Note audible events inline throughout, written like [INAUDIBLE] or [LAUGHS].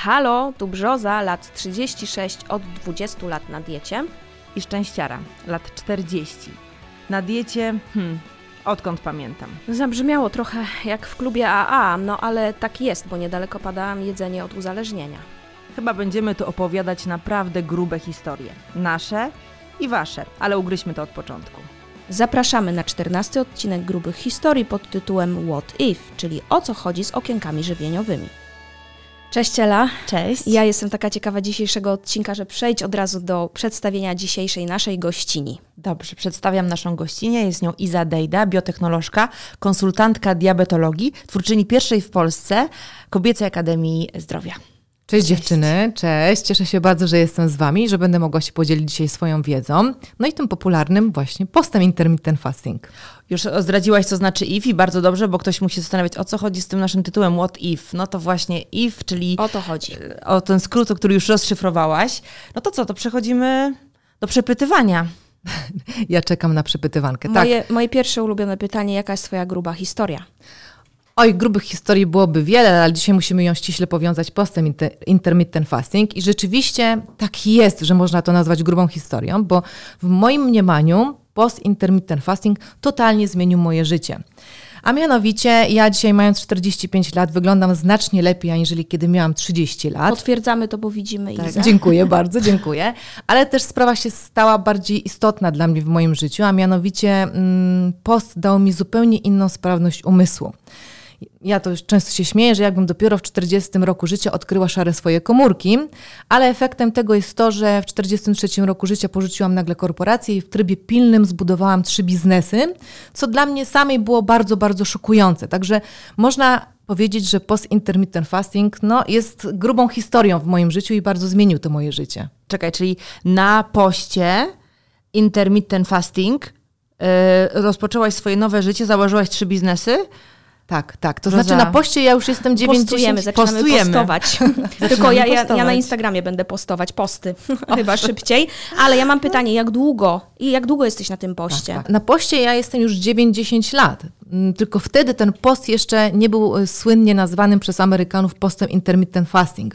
Halo, tu Brzoza, lat 36, od 20 lat na diecie. I Szczęściara, lat 40. Na diecie, hmm, odkąd pamiętam. Zabrzmiało trochę jak w klubie AA, no ale tak jest, bo niedaleko pada jedzenie od uzależnienia. Chyba będziemy tu opowiadać naprawdę grube historie. Nasze i wasze, ale ugryźmy to od początku. Zapraszamy na 14 odcinek grubych historii pod tytułem What If, czyli o co chodzi z okienkami żywieniowymi. Cześć Ela. Cześć. Ja jestem taka ciekawa dzisiejszego odcinka, że przejdź od razu do przedstawienia dzisiejszej naszej gościni. Dobrze, przedstawiam naszą gościnę. Jest nią Iza Dejda, biotechnolożka, konsultantka diabetologii, twórczyni pierwszej w Polsce Kobiecej Akademii Zdrowia. Cześć, dziewczyny, cześć. Cieszę się bardzo, że jestem z Wami, że będę mogła się podzielić dzisiaj swoją wiedzą. No i tym popularnym właśnie postem intermittent fasting. Już zdradziłaś, co znaczy if i bardzo dobrze, bo ktoś musi zastanawiać, o co chodzi z tym naszym tytułem What if? No to właśnie if, czyli O to chodzi. o ten skrót, który już rozszyfrowałaś. No to co, to przechodzimy do przepytywania. Ja czekam na przepytywankę. Tak. Moje, moje pierwsze ulubione pytanie, jaka jest Twoja gruba historia? Oj, grubych historii byłoby wiele, ale dzisiaj musimy ją ściśle powiązać postem inter intermittent fasting i rzeczywiście tak jest, że można to nazwać grubą historią, bo w moim mniemaniu post intermittent fasting totalnie zmienił moje życie. A mianowicie ja dzisiaj mając 45 lat wyglądam znacznie lepiej, aniżeli kiedy miałam 30 lat. Potwierdzamy to, bo widzimy Tak, Izę. dziękuję [LAUGHS] bardzo, dziękuję. Ale też sprawa się stała bardziej istotna dla mnie w moim życiu, a mianowicie mm, post dał mi zupełnie inną sprawność umysłu. Ja to często się śmieję, że jakbym dopiero w 40 roku życia odkryła szare swoje komórki, ale efektem tego jest to, że w 43 roku życia porzuciłam nagle korporację i w trybie pilnym zbudowałam trzy biznesy, co dla mnie samej było bardzo, bardzo szokujące. Także można powiedzieć, że post-intermittent fasting no, jest grubą historią w moim życiu i bardzo zmienił to moje życie. Czekaj, czyli na poście intermittent fasting yy, rozpoczęłaś swoje nowe życie, założyłaś trzy biznesy. Tak, tak. To Roza- znaczy na poście ja już jestem 9 Postujemy, zaczynamy postujemy. postować. [LAUGHS] Tylko ja, ja, ja na. Instagramie będę postować posty, [LAUGHS] [LAUGHS] chyba szybciej. Ale ja mam pytanie, jak długo i jak długo jesteś na tym poście? Tak. Na poście ja jestem już 9-10 lat. Mm, Tylko wtedy ten post jeszcze nie był y, słynnie nazwanym przez Amerykanów postem intermittent fasting.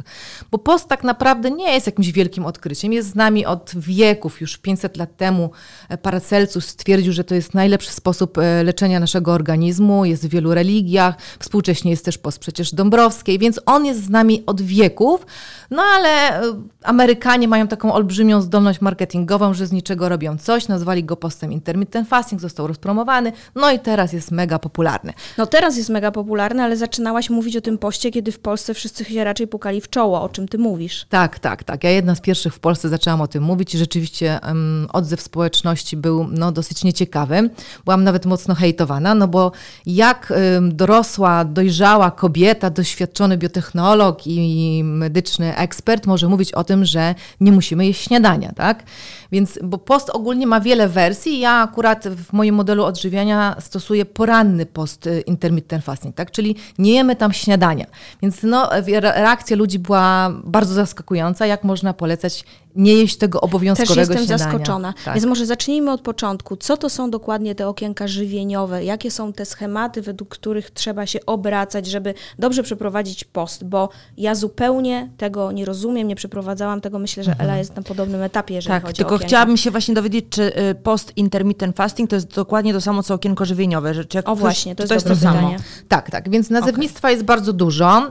Bo post tak naprawdę nie jest jakimś wielkim odkryciem. Jest z nami od wieków. Już 500 lat temu e, Paracelsus stwierdził, że to jest najlepszy sposób e, leczenia naszego organizmu. Jest w wielu religiach. Współcześnie jest też post przecież Dąbrowskiej, więc on jest z nami od wieków. No ale e, Amerykanie mają taką olbrzymią zdolność marketingową, że z niczego robią coś. Nazwali go postem intermittent fasting, został rozpromowany. No i teraz jest mega popularny. No teraz jest mega popularny, ale zaczynałaś mówić o tym poście, kiedy w Polsce wszyscy się raczej pukali w czoło, o czym ty mówisz. Tak, tak, tak. Ja jedna z pierwszych w Polsce zaczęłam o tym mówić i rzeczywiście um, odzew społeczności był no, dosyć nieciekawy. Byłam nawet mocno hejtowana, no bo jak um, dorosła, dojrzała kobieta, doświadczony biotechnolog i medyczny ekspert może mówić o tym, że nie musimy jeść śniadania, tak? Więc, bo post ogólnie ma wiele wersji. Ja akurat w moim modelu odżywiania stosuję poranny post y, intermittent fasting, tak? Czyli nie jemy tam śniadania. Więc no, re- reakcja ludzi była bardzo zaskakująca. Jak można polecać nie jeść tego Też obowiązkowego jestem śniadania? zaskoczona. Tak. Więc może zacznijmy od początku. Co to są dokładnie te okienka żywieniowe? Jakie są te schematy, według których trzeba się obracać, żeby dobrze przeprowadzić post? Bo ja zupełnie tego nie rozumiem, nie przeprowadzałam tego. Myślę, że Ela jest na podobnym etapie, jeżeli Tak, chodzi o tylko okienka. chciałabym się właśnie dowiedzieć, czy y, post intermittent fasting to jest dokładnie to samo, co okienko żywieniowe. Że, czy jak O właśnie, to jest to dobre to samo. Tak, tak. Więc nazewnictwa jest bardzo dużo.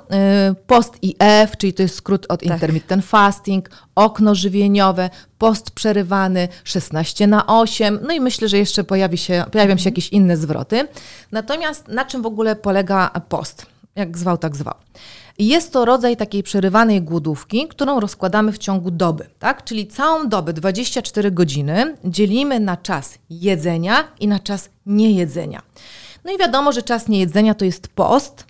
Y, Post IF, czyli to jest skrót od intermittent fasting, okno żywieniowe, post przerywany, 16 na 8, no i myślę, że jeszcze pojawi się, pojawią się jakieś inne zwroty. Natomiast na czym w ogóle polega post? Jak zwał, tak zwał. Jest to rodzaj takiej przerywanej głodówki, którą rozkładamy w ciągu doby, tak? Czyli całą dobę, 24 godziny, dzielimy na czas jedzenia i na czas niejedzenia. No i wiadomo, że czas niejedzenia to jest post,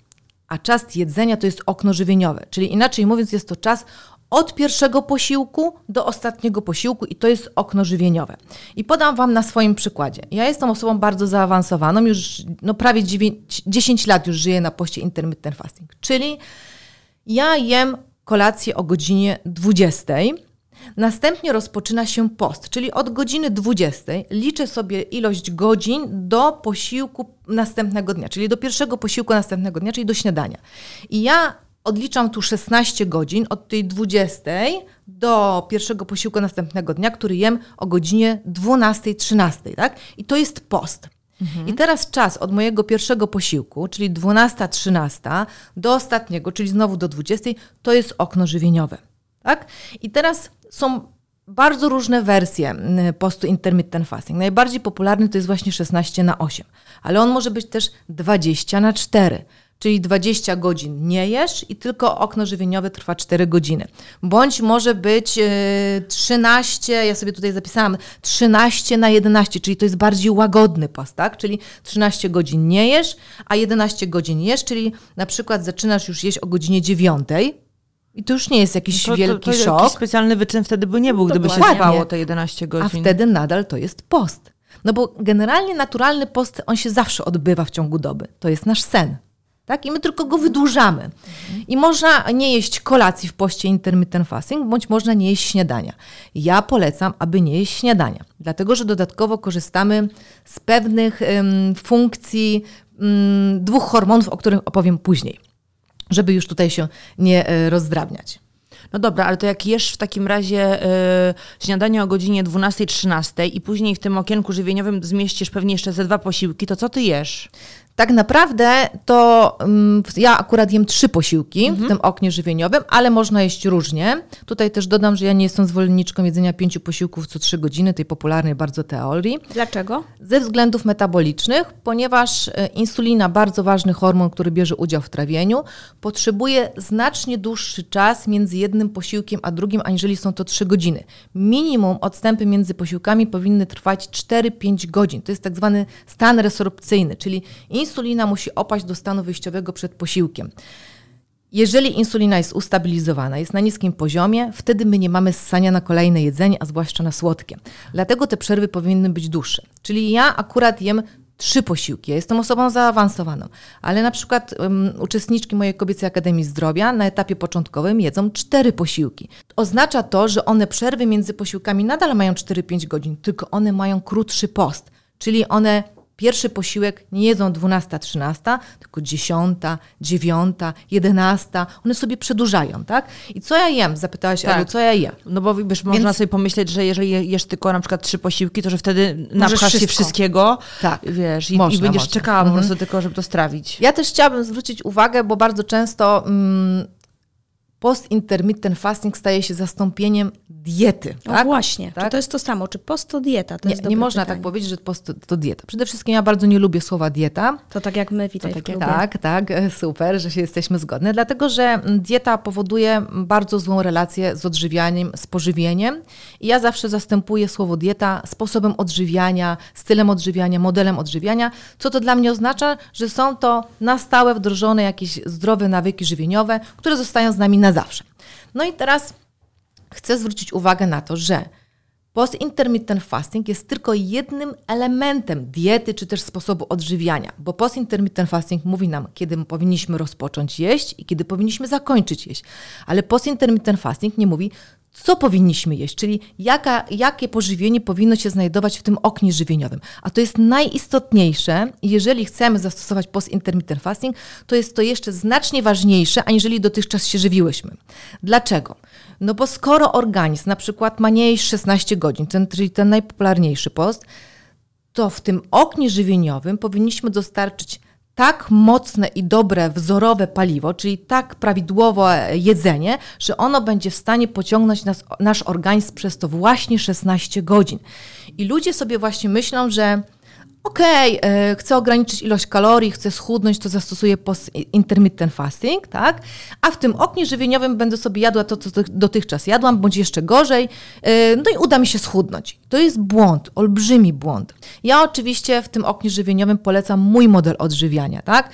a czas jedzenia to jest okno żywieniowe. Czyli inaczej mówiąc, jest to czas od pierwszego posiłku do ostatniego posiłku i to jest okno żywieniowe. I podam Wam na swoim przykładzie. Ja jestem osobą bardzo zaawansowaną, już no prawie 9, 10 lat już żyję na poście intermittent fasting, czyli ja jem kolację o godzinie 20. Następnie rozpoczyna się post, czyli od godziny 20 liczę sobie ilość godzin do posiłku następnego dnia, czyli do pierwszego posiłku następnego dnia, czyli do śniadania. I ja odliczam tu 16 godzin od tej 20 do pierwszego posiłku następnego dnia, który jem o godzinie 12-13, tak? I to jest post. I teraz czas od mojego pierwszego posiłku, czyli 12-13, do ostatniego, czyli znowu do 20, to jest okno żywieniowe. Tak? I teraz są bardzo różne wersje mm, postu intermittent fasting. Najbardziej popularny to jest właśnie 16 na 8, ale on może być też 20 na 4 czyli 20 godzin nie jesz i tylko okno żywieniowe trwa 4 godziny. Bądź może być 13, e, ja sobie tutaj zapisałam, 13 na 11, czyli to jest bardziej łagodny post, tak? Czyli 13 godzin nie jesz, a 11 godzin jesz, czyli na przykład zaczynasz już jeść o godzinie 9, i to już nie jest jakiś No to, wielki to, to szok. Jakiś specjalny wyczyn wtedy by nie był, gdyby się spało te 11 godzin. A wtedy nadal to jest post. No bo generalnie naturalny post, on się zawsze odbywa w ciągu doby. To jest nasz sen. Tak? I my tylko go wydłużamy. I można nie jeść kolacji w poście intermittent fasting, bądź można nie jeść śniadania. Ja polecam, aby nie jeść śniadania, dlatego że dodatkowo korzystamy z pewnych ym, funkcji ym, dwóch hormonów, o których opowiem później, żeby już tutaj się nie y, rozdrabniać. No dobra, ale to jak jesz w takim razie y, śniadanie o godzinie 12-13 i później w tym okienku żywieniowym zmieścisz pewnie jeszcze ze dwa posiłki, to co ty jesz? Tak naprawdę to um, ja akurat jem trzy posiłki w tym oknie żywieniowym, ale można jeść różnie. Tutaj też dodam, że ja nie jestem zwolenniczką jedzenia pięciu posiłków co trzy godziny, tej popularnej bardzo teorii. Dlaczego? Ze względów metabolicznych, ponieważ e, insulina, bardzo ważny hormon, który bierze udział w trawieniu, potrzebuje znacznie dłuższy czas między jednym posiłkiem a drugim, aniżeli są to 3 godziny. Minimum odstępy między posiłkami powinny trwać 4-5 godzin. To jest tak zwany stan resorpcyjny, czyli insulina musi opaść do stanu wyjściowego przed posiłkiem. Jeżeli insulina jest ustabilizowana, jest na niskim poziomie, wtedy my nie mamy ssania na kolejne jedzenie, a zwłaszcza na słodkie. Dlatego te przerwy powinny być dłuższe. Czyli ja akurat jem trzy posiłki. Ja jestem osobą zaawansowaną, ale na przykład um, uczestniczki mojej kobiecej Akademii Zdrowia na etapie początkowym jedzą cztery posiłki. Oznacza to, że one przerwy między posiłkami nadal mają 4-5 godzin, tylko one mają krótszy post, czyli one pierwszy posiłek nie jedzą 12-13, tylko 10, 9, 11. One sobie przedłużają, tak? I co ja jem? Zapytałaś, Tak. Co ja jem? No bo wiesz, można Więc- sobie pomyśleć, że jeżeli je- jesz tylko na przykład trzy posiłki, to że wtedy napchasz się wszystkiego, Tak. wiesz, i, Można, i będziesz można. czekała po Mhm. prostu tylko, żeby to strawić. Ja też chciałabym zwrócić uwagę, bo bardzo często mm, post intermittent fasting staje się zastąpieniem diety. No tak? właśnie. Czy Tak? to jest to samo? Czy post to dieta? To Nie, nie można pytanie. tak powiedzieć, że post to, to dieta. Przede wszystkim ja bardzo nie lubię słowa dieta. To tak jak my, witaj w tak. Tak, tak, super, że się jesteśmy zgodne, dlatego że dieta powoduje bardzo złą relację z odżywianiem, z pożywieniem. I ja zawsze zastępuję słowo dieta sposobem odżywiania, stylem odżywiania, modelem odżywiania, co to dla mnie oznacza, że są to na stałe wdrożone jakieś zdrowe nawyki żywieniowe, które zostają z nami na zawsze. No i teraz chcę zwrócić uwagę na to, że Post intermittent fasting jest tylko jednym elementem diety czy też sposobu odżywiania, bo post intermittent fasting mówi nam, kiedy powinniśmy rozpocząć jeść i kiedy powinniśmy zakończyć jeść. Ale post intermittent fasting nie mówi, co powinniśmy jeść, czyli jaka, jakie pożywienie powinno się znajdować w tym oknie żywieniowym. A to jest najistotniejsze jeżeli chcemy zastosować post intermittent fasting, to jest to jeszcze znacznie ważniejsze, aniżeli dotychczas się żywiłyśmy. Dlaczego? No bo skoro organizm na przykład ma nie jeść 16 godzin, ten, czyli ten najpopularniejszy post, to w tym oknie żywieniowym powinniśmy dostarczyć tak mocne i dobre, wzorowe paliwo, czyli tak prawidłowe jedzenie, że ono będzie w stanie pociągnąć nas, nasz organizm przez to właśnie 16 godzin. I ludzie sobie właśnie myślą, że okej, e, chcę ograniczyć ilość kalorii, chcę schudnąć, to zastosuję post intermittent fasting, tak? A w tym oknie żywieniowym będę sobie jadła to, co dotych- dotychczas jadłam, bądź jeszcze gorzej, e, no i uda mi się schudnąć. To jest błąd, olbrzymi błąd. Ja oczywiście w tym oknie żywieniowym polecam mój model odżywiania, tak?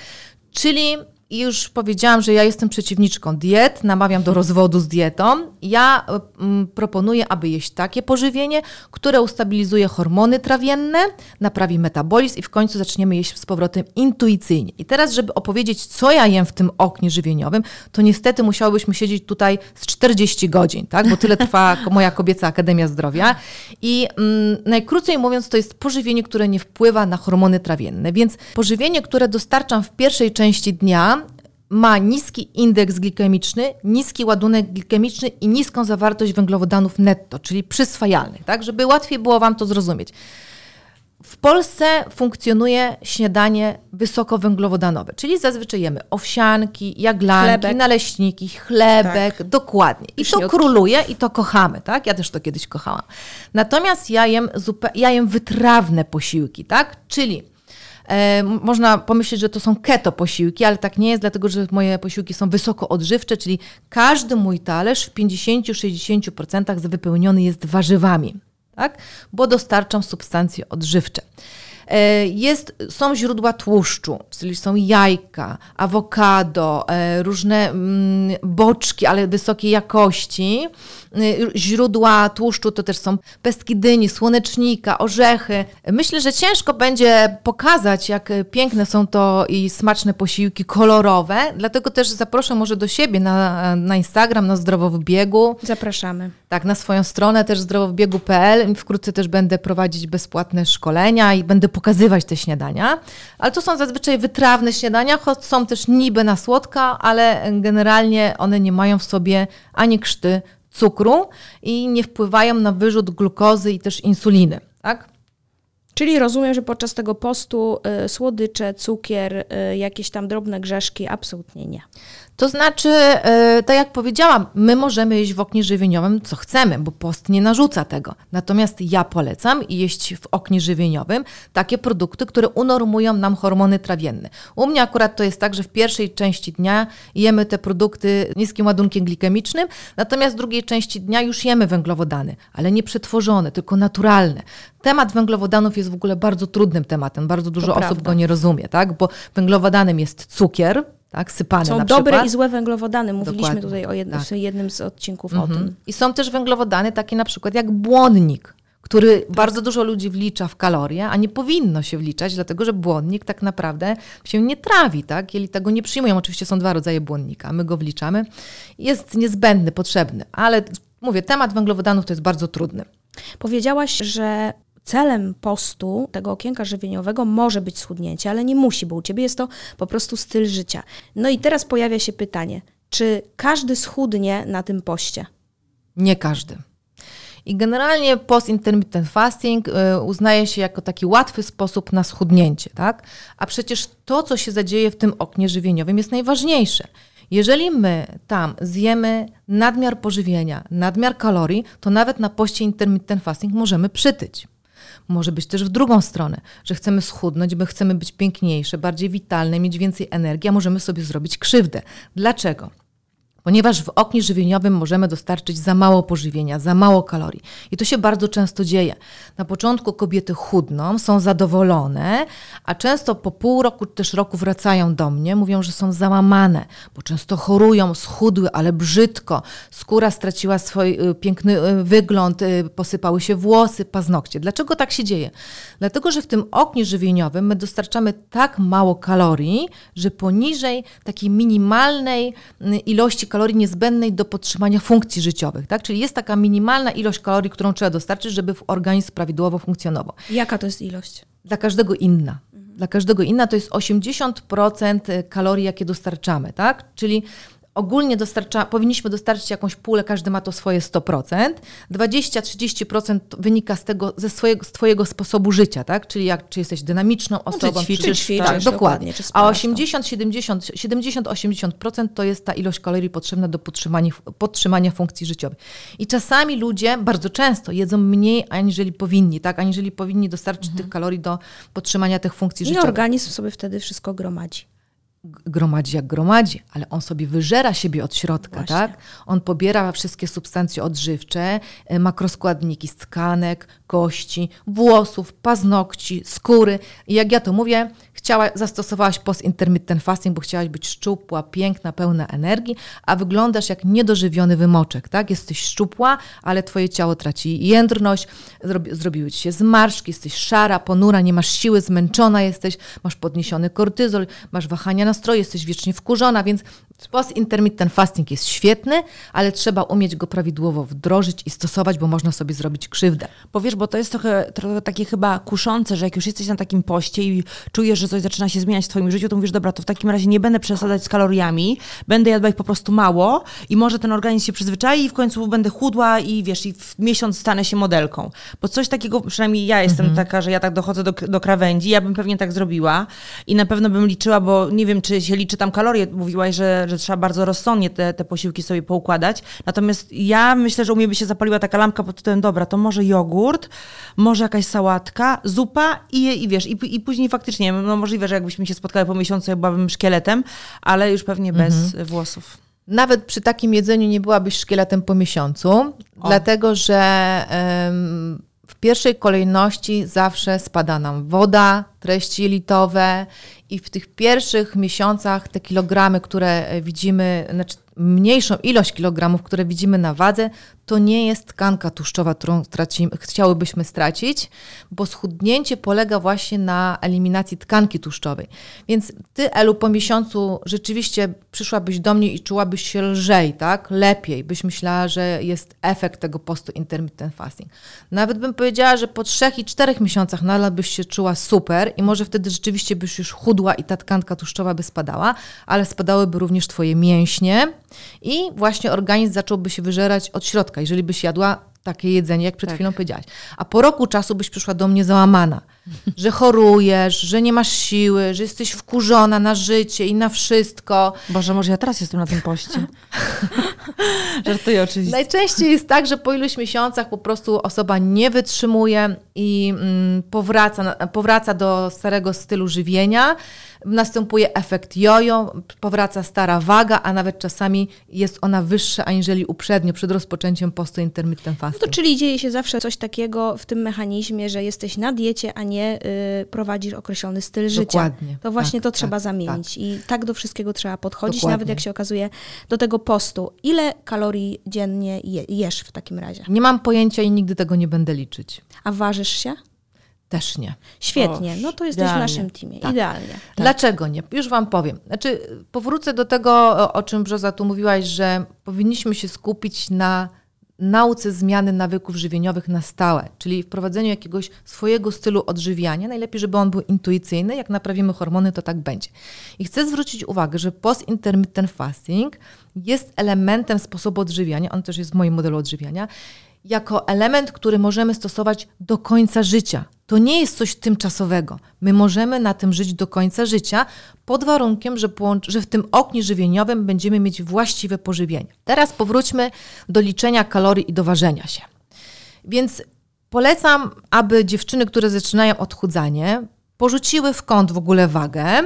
Czyli i już powiedziałam, że ja jestem przeciwniczką diet, namawiam do rozwodu z dietą. Ja mm, proponuję, aby jeść takie pożywienie, które ustabilizuje hormony trawienne, naprawi metabolizm i w końcu zaczniemy jeść z powrotem intuicyjnie. I teraz, żeby opowiedzieć, co ja jem w tym oknie żywieniowym, to niestety musiałybyśmy siedzieć tutaj z 40 godzin, tak? bo tyle trwa [LAUGHS] moja kobieca Akademia Zdrowia. I mm, najkrócej mówiąc, to jest pożywienie, które nie wpływa na hormony trawienne. Więc pożywienie, które dostarczam w pierwszej części dnia, ma niski indeks glikemiczny, niski ładunek glikemiczny i niską zawartość węglowodanów netto, czyli przyswajalnych, tak, żeby łatwiej było Wam to zrozumieć. W Polsce funkcjonuje śniadanie wysokowęglowodanowe, czyli zazwyczaj jemy owsianki, jaglanki, chlebek. naleśniki, chlebek, tak. dokładnie. I to króluje i to kochamy, tak? Ja też to kiedyś kochałam. Natomiast ja jem, ja jem wytrawne posiłki, tak? Czyli E, można pomyśleć, że to są keto posiłki, ale tak nie jest, dlatego że moje posiłki są wysoko odżywcze, czyli każdy mój talerz w 50-60% wypełniony jest warzywami, tak? bo dostarczam substancje odżywcze. E, jest, są źródła tłuszczu, czyli są jajka, awokado, e, różne mm, boczki, ale wysokiej jakości. E, źródła tłuszczu to też są pestki dyni, słonecznika, orzechy. Myślę, że ciężko będzie pokazać, jak piękne są to i smaczne posiłki kolorowe, dlatego też zaproszę może do siebie na, na Instagram, na Zdrowo w Biegu. Zapraszamy. Tak, na swoją stronę też zdrowobiegu.pl. Wkrótce też będę prowadzić bezpłatne szkolenia i będę pokazywać te śniadania. Ale to są zazwyczaj wytrawne śniadania, choć są też niby na słodka, ale generalnie one nie mają w sobie ani krzty cukru i nie wpływają na wyrzut glukozy i też insuliny. Tak? Czyli rozumiem, że podczas tego postu y, słodycze, cukier, y, jakieś tam drobne grzeszki absolutnie nie. To znaczy, e, tak jak powiedziałam, my możemy jeść w oknie żywieniowym co chcemy, bo post nie narzuca tego. Natomiast ja polecam jeść w oknie żywieniowym takie produkty, które unormują nam hormony trawienne. U mnie akurat to jest tak, że w pierwszej części dnia jemy te produkty niskim ładunkiem glikemicznym, natomiast w drugiej części dnia już jemy węglowodany, ale nie przetworzone, tylko naturalne. Temat węglowodanów jest w ogóle bardzo trudnym tematem, bardzo dużo to osób prawda. go nie rozumie, tak? bo węglowodanem jest cukier, tak, sypane Są na dobre przykład. i złe węglowodany. Mówiliśmy Dokładnie. tutaj o jednym, tak. jednym z odcinków mhm. o tym. I są też węglowodany takie na przykład jak błonnik, który tak. bardzo dużo ludzi wlicza w kalorie, a nie powinno się wliczać, dlatego że błonnik tak naprawdę się nie trawi, tak? Jelita go nie przyjmują. Oczywiście są dwa rodzaje błonnika, my go wliczamy. Jest niezbędny, potrzebny, ale mówię, temat węglowodanów to jest bardzo trudny. Powiedziałaś, że celem postu, tego okienka żywieniowego może być schudnięcie, ale nie musi, bo u ciebie jest to po prostu styl życia. No i teraz pojawia się pytanie, czy każdy schudnie na tym poście? Nie każdy. I generalnie post intermittent fasting y, uznaje się jako taki łatwy sposób na schudnięcie, tak? A przecież to, co się zadzieje w tym oknie żywieniowym jest najważniejsze. Jeżeli my tam zjemy nadmiar pożywienia, nadmiar kalorii, to nawet na poście intermittent fasting możemy przytyć. Może być też w drugą stronę, że chcemy schudnąć, bo chcemy być piękniejsze, bardziej witalne, mieć więcej energii, a możemy sobie zrobić krzywdę. Dlaczego? Ponieważ w oknie żywieniowym możemy dostarczyć za mało pożywienia, za mało kalorii. I to się bardzo często dzieje. Na początku kobiety chudną, są zadowolone, a często po pół roku, też roku wracają do mnie, mówią, że są załamane, bo często chorują, schudły, ale brzydko, skóra straciła swój y, piękny y, wygląd, y, posypały się włosy, paznokcie. Dlaczego tak się dzieje? Dlatego, że w tym oknie żywieniowym my dostarczamy tak mało kalorii, że poniżej takiej minimalnej ilości kalorii niezbędnej do podtrzymania funkcji życiowych. Tak? Czyli jest taka minimalna ilość kalorii, którą trzeba dostarczyć, żeby organizm prawidłowo funkcjonował. Jaka to jest ilość? Dla każdego inna. Dla każdego inna to jest 80% kalorii, jakie dostarczamy, tak? Czyli ogólnie dostarcza, powinniśmy dostarczyć jakąś pulę, każdy ma to swoje 100%. 20-30% wynika z tego, ze swojego, z twojego sposobu życia, tak? Czyli jak, czy jesteś dynamiczną osobą, no, czy ćwiczysz, czy ćwiczysz, tak, dokładnie. dokładnie A 80-70-80% to jest ta ilość kalorii potrzebna do podtrzymania, podtrzymania funkcji życiowych. I czasami ludzie, bardzo często, jedzą mniej, aniżeli powinni, tak? Aniżeli powinni dostarczyć mhm. tych kalorii do podtrzymania tych funkcji I życiowych. I organizm sobie wtedy wszystko gromadzi gromadzi jak gromadzi, ale on sobie wyżera siebie od środka, Właśnie. tak? On pobiera wszystkie substancje odżywcze, e, makroskładniki z tkanek, kości, włosów, paznokci, skóry. I jak ja to mówię, chciała, zastosowałaś post intermittent fasting, bo chciałaś być szczupła, piękna, pełna energii, a wyglądasz jak niedożywiony wymoczek, tak? Jesteś szczupła, ale twoje ciało traci jędrność, zrobi, zrobiły ci się zmarszki, jesteś szara, ponura, nie masz siły, zmęczona jesteś, masz podniesiony kortyzol, masz wahania nastroju, jesteś wiecznie wkurzona, więc Post-intermittent fasting jest świetny, ale trzeba umieć go prawidłowo wdrożyć i stosować, bo można sobie zrobić krzywdę. Bo wiesz, bo to jest trochę, trochę takie chyba kuszące, że jak już jesteś na takim poście i czujesz, że coś zaczyna się zmieniać w twoim życiu, to mówisz, dobra, to w takim razie nie będę przesadzać z kaloriami, będę jadła ich po prostu mało i może ten organizm się przyzwyczai i w końcu będę chudła i wiesz, i w miesiąc stanę się modelką. Bo coś takiego, przynajmniej ja jestem mhm. taka, że ja tak dochodzę do, do krawędzi, ja bym pewnie tak zrobiła i na pewno bym liczyła, bo nie wiem, czy się liczy tam kalorie, mówiłaś, że, że trzeba bardzo rozsądnie te, te posiłki sobie poukładać. Natomiast ja myślę, że u mnie by się zapaliła taka lampka pod tytułem, dobra, to może jogurt, może jakaś sałatka, zupa i, i wiesz, i, i później faktycznie, no możliwe, że jakbyśmy się spotkały po miesiącu, ja byłabym szkieletem, ale już pewnie bez mhm. włosów. Nawet przy takim jedzeniu nie byłabyś szkieletem po miesiącu, o. dlatego że w pierwszej kolejności zawsze spada nam woda, treści jelitowe i w tych pierwszych miesiącach te kilogramy, które widzimy, znaczy mniejszą ilość kilogramów, które widzimy na wadze, to nie jest tkanka tłuszczowa, którą tracimy, chciałybyśmy stracić, bo schudnięcie polega właśnie na eliminacji tkanki tłuszczowej. Więc ty, Elu, po miesiącu rzeczywiście przyszłabyś do mnie i czułabyś się lżej, tak? Lepiej, byś myślała, że jest efekt tego postu intermittent fasting. Nawet bym powiedziała, że po trzech i czterech miesiącach nadal byś się czuła super i może wtedy rzeczywiście byś już chudła i ta tkanka tłuszczowa by spadała, ale spadałyby również twoje mięśnie i właśnie organizm zacząłby się wyżerać od środka jeżeli byś jadła takie jedzenie, jak przed tak. chwilą powiedziałaś. A po roku czasu byś przyszła do mnie załamana, że chorujesz, że nie masz siły, że jesteś wkurzona na życie i na wszystko. Boże, może ja teraz jestem na tym poście. [LAUGHS] Żartuję oczywiście. Najczęściej jest tak, że po iluś miesiącach po prostu osoba nie wytrzymuje i mm, powraca, powraca do starego stylu żywienia następuje efekt jojo, powraca stara waga, a nawet czasami jest ona wyższa aniżeli uprzednio, przed rozpoczęciem postu intermittent fasting. No to czyli dzieje się zawsze coś takiego w tym mechanizmie, że jesteś na diecie, a nie y, prowadzisz określony styl Dokładnie. życia. To właśnie tak, to trzeba tak, zamienić tak. i tak do wszystkiego trzeba podchodzić, Dokładnie. nawet jak się okazuje do tego postu. Ile kalorii dziennie je, jesz w takim razie? Nie mam pojęcia i nigdy tego nie będę liczyć. A ważysz się? Też nie. Świetnie, no to jesteś idealnie. w naszym teamie. Tak. Idealnie. Tak. Dlaczego nie? Już Wam powiem. Znaczy, powrócę do tego, o czym Brzoza tu mówiłaś, że powinniśmy się skupić na nauce zmiany nawyków żywieniowych na stałe, czyli wprowadzeniu jakiegoś swojego stylu odżywiania. Najlepiej, żeby on był intuicyjny. Jak naprawimy hormony, to tak będzie. I chcę zwrócić uwagę, że post-intermittent fasting jest elementem sposobu odżywiania, on też jest w moim modelu odżywiania, jako element, który możemy stosować do końca życia. To nie jest coś tymczasowego. My możemy na tym żyć do końca życia, pod warunkiem, że, że w tym oknie żywieniowym będziemy mieć właściwe pożywienie. Teraz powróćmy do liczenia kalorii i do ważenia się. Więc polecam, aby dziewczyny, które zaczynają odchudzanie, porzuciły w kąt w ogóle wagę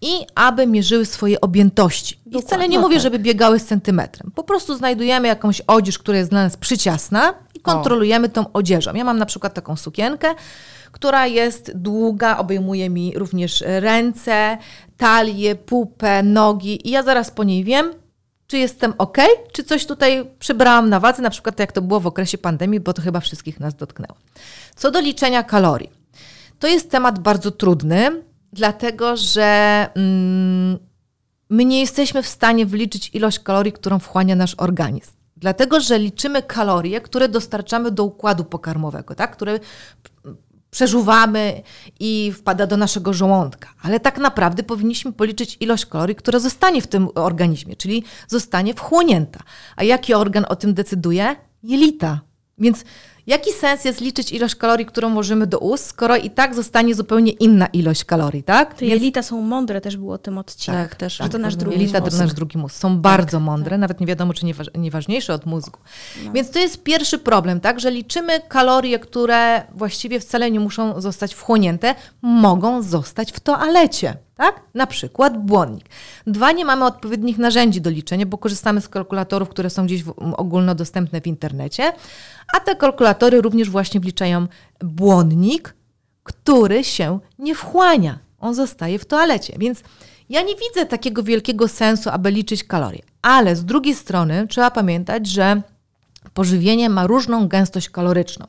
i aby mierzyły swoje objętości. I wcale nie mówię, żeby biegały z centymetrem. Po prostu znajdujemy jakąś odzież, która jest dla nas przyciasna kontrolujemy tą odzieżą. Ja mam na przykład taką sukienkę, która jest długa, obejmuje mi również ręce, talię, pupę, nogi i ja zaraz po niej wiem, czy jestem ok, czy coś tutaj przybrałam na wadze, na przykład jak to było w okresie pandemii, bo to chyba wszystkich nas dotknęło. Co do liczenia kalorii. To jest temat bardzo trudny, dlatego że mm, my nie jesteśmy w stanie wliczyć ilość kalorii, którą wchłania nasz organizm. Dlatego, że liczymy kalorie, które dostarczamy do układu pokarmowego, tak? które przeżuwamy i wpada do naszego żołądka. Ale tak naprawdę powinniśmy policzyć ilość kalorii, która zostanie w tym organizmie, czyli zostanie wchłonięta. A jaki organ o tym decyduje? Jelita. Więc Jaki sens jest liczyć ilość kalorii, którą możemy do ust, skoro i tak zostanie zupełnie inna ilość kalorii, tak? Te jelita są mądre, też było o tym odcinku. Tak, też. Że to nasz drugi jelita mózg. to nasz drugi mózg. Są tak, bardzo mądre, tak. nawet nie wiadomo, czy nie, nie ważniejsze od mózgu. No. Więc to jest pierwszy problem, tak? Że liczymy kalorie, które właściwie wcale nie muszą zostać wchłonięte, mogą zostać w toalecie tak? Na przykład błonnik. Dwa, nie mamy odpowiednich narzędzi do liczenia, bo korzystamy z kalkulatorów, które są gdzieś w, ogólnodostępne w internecie, a te kalkulatory również właśnie wliczają błonnik, który się nie wchłania. On zostaje w toalecie, więc ja nie widzę takiego wielkiego sensu, aby liczyć kalorie. Ale z drugiej strony trzeba pamiętać, że pożywienie ma różną gęstość kaloryczną.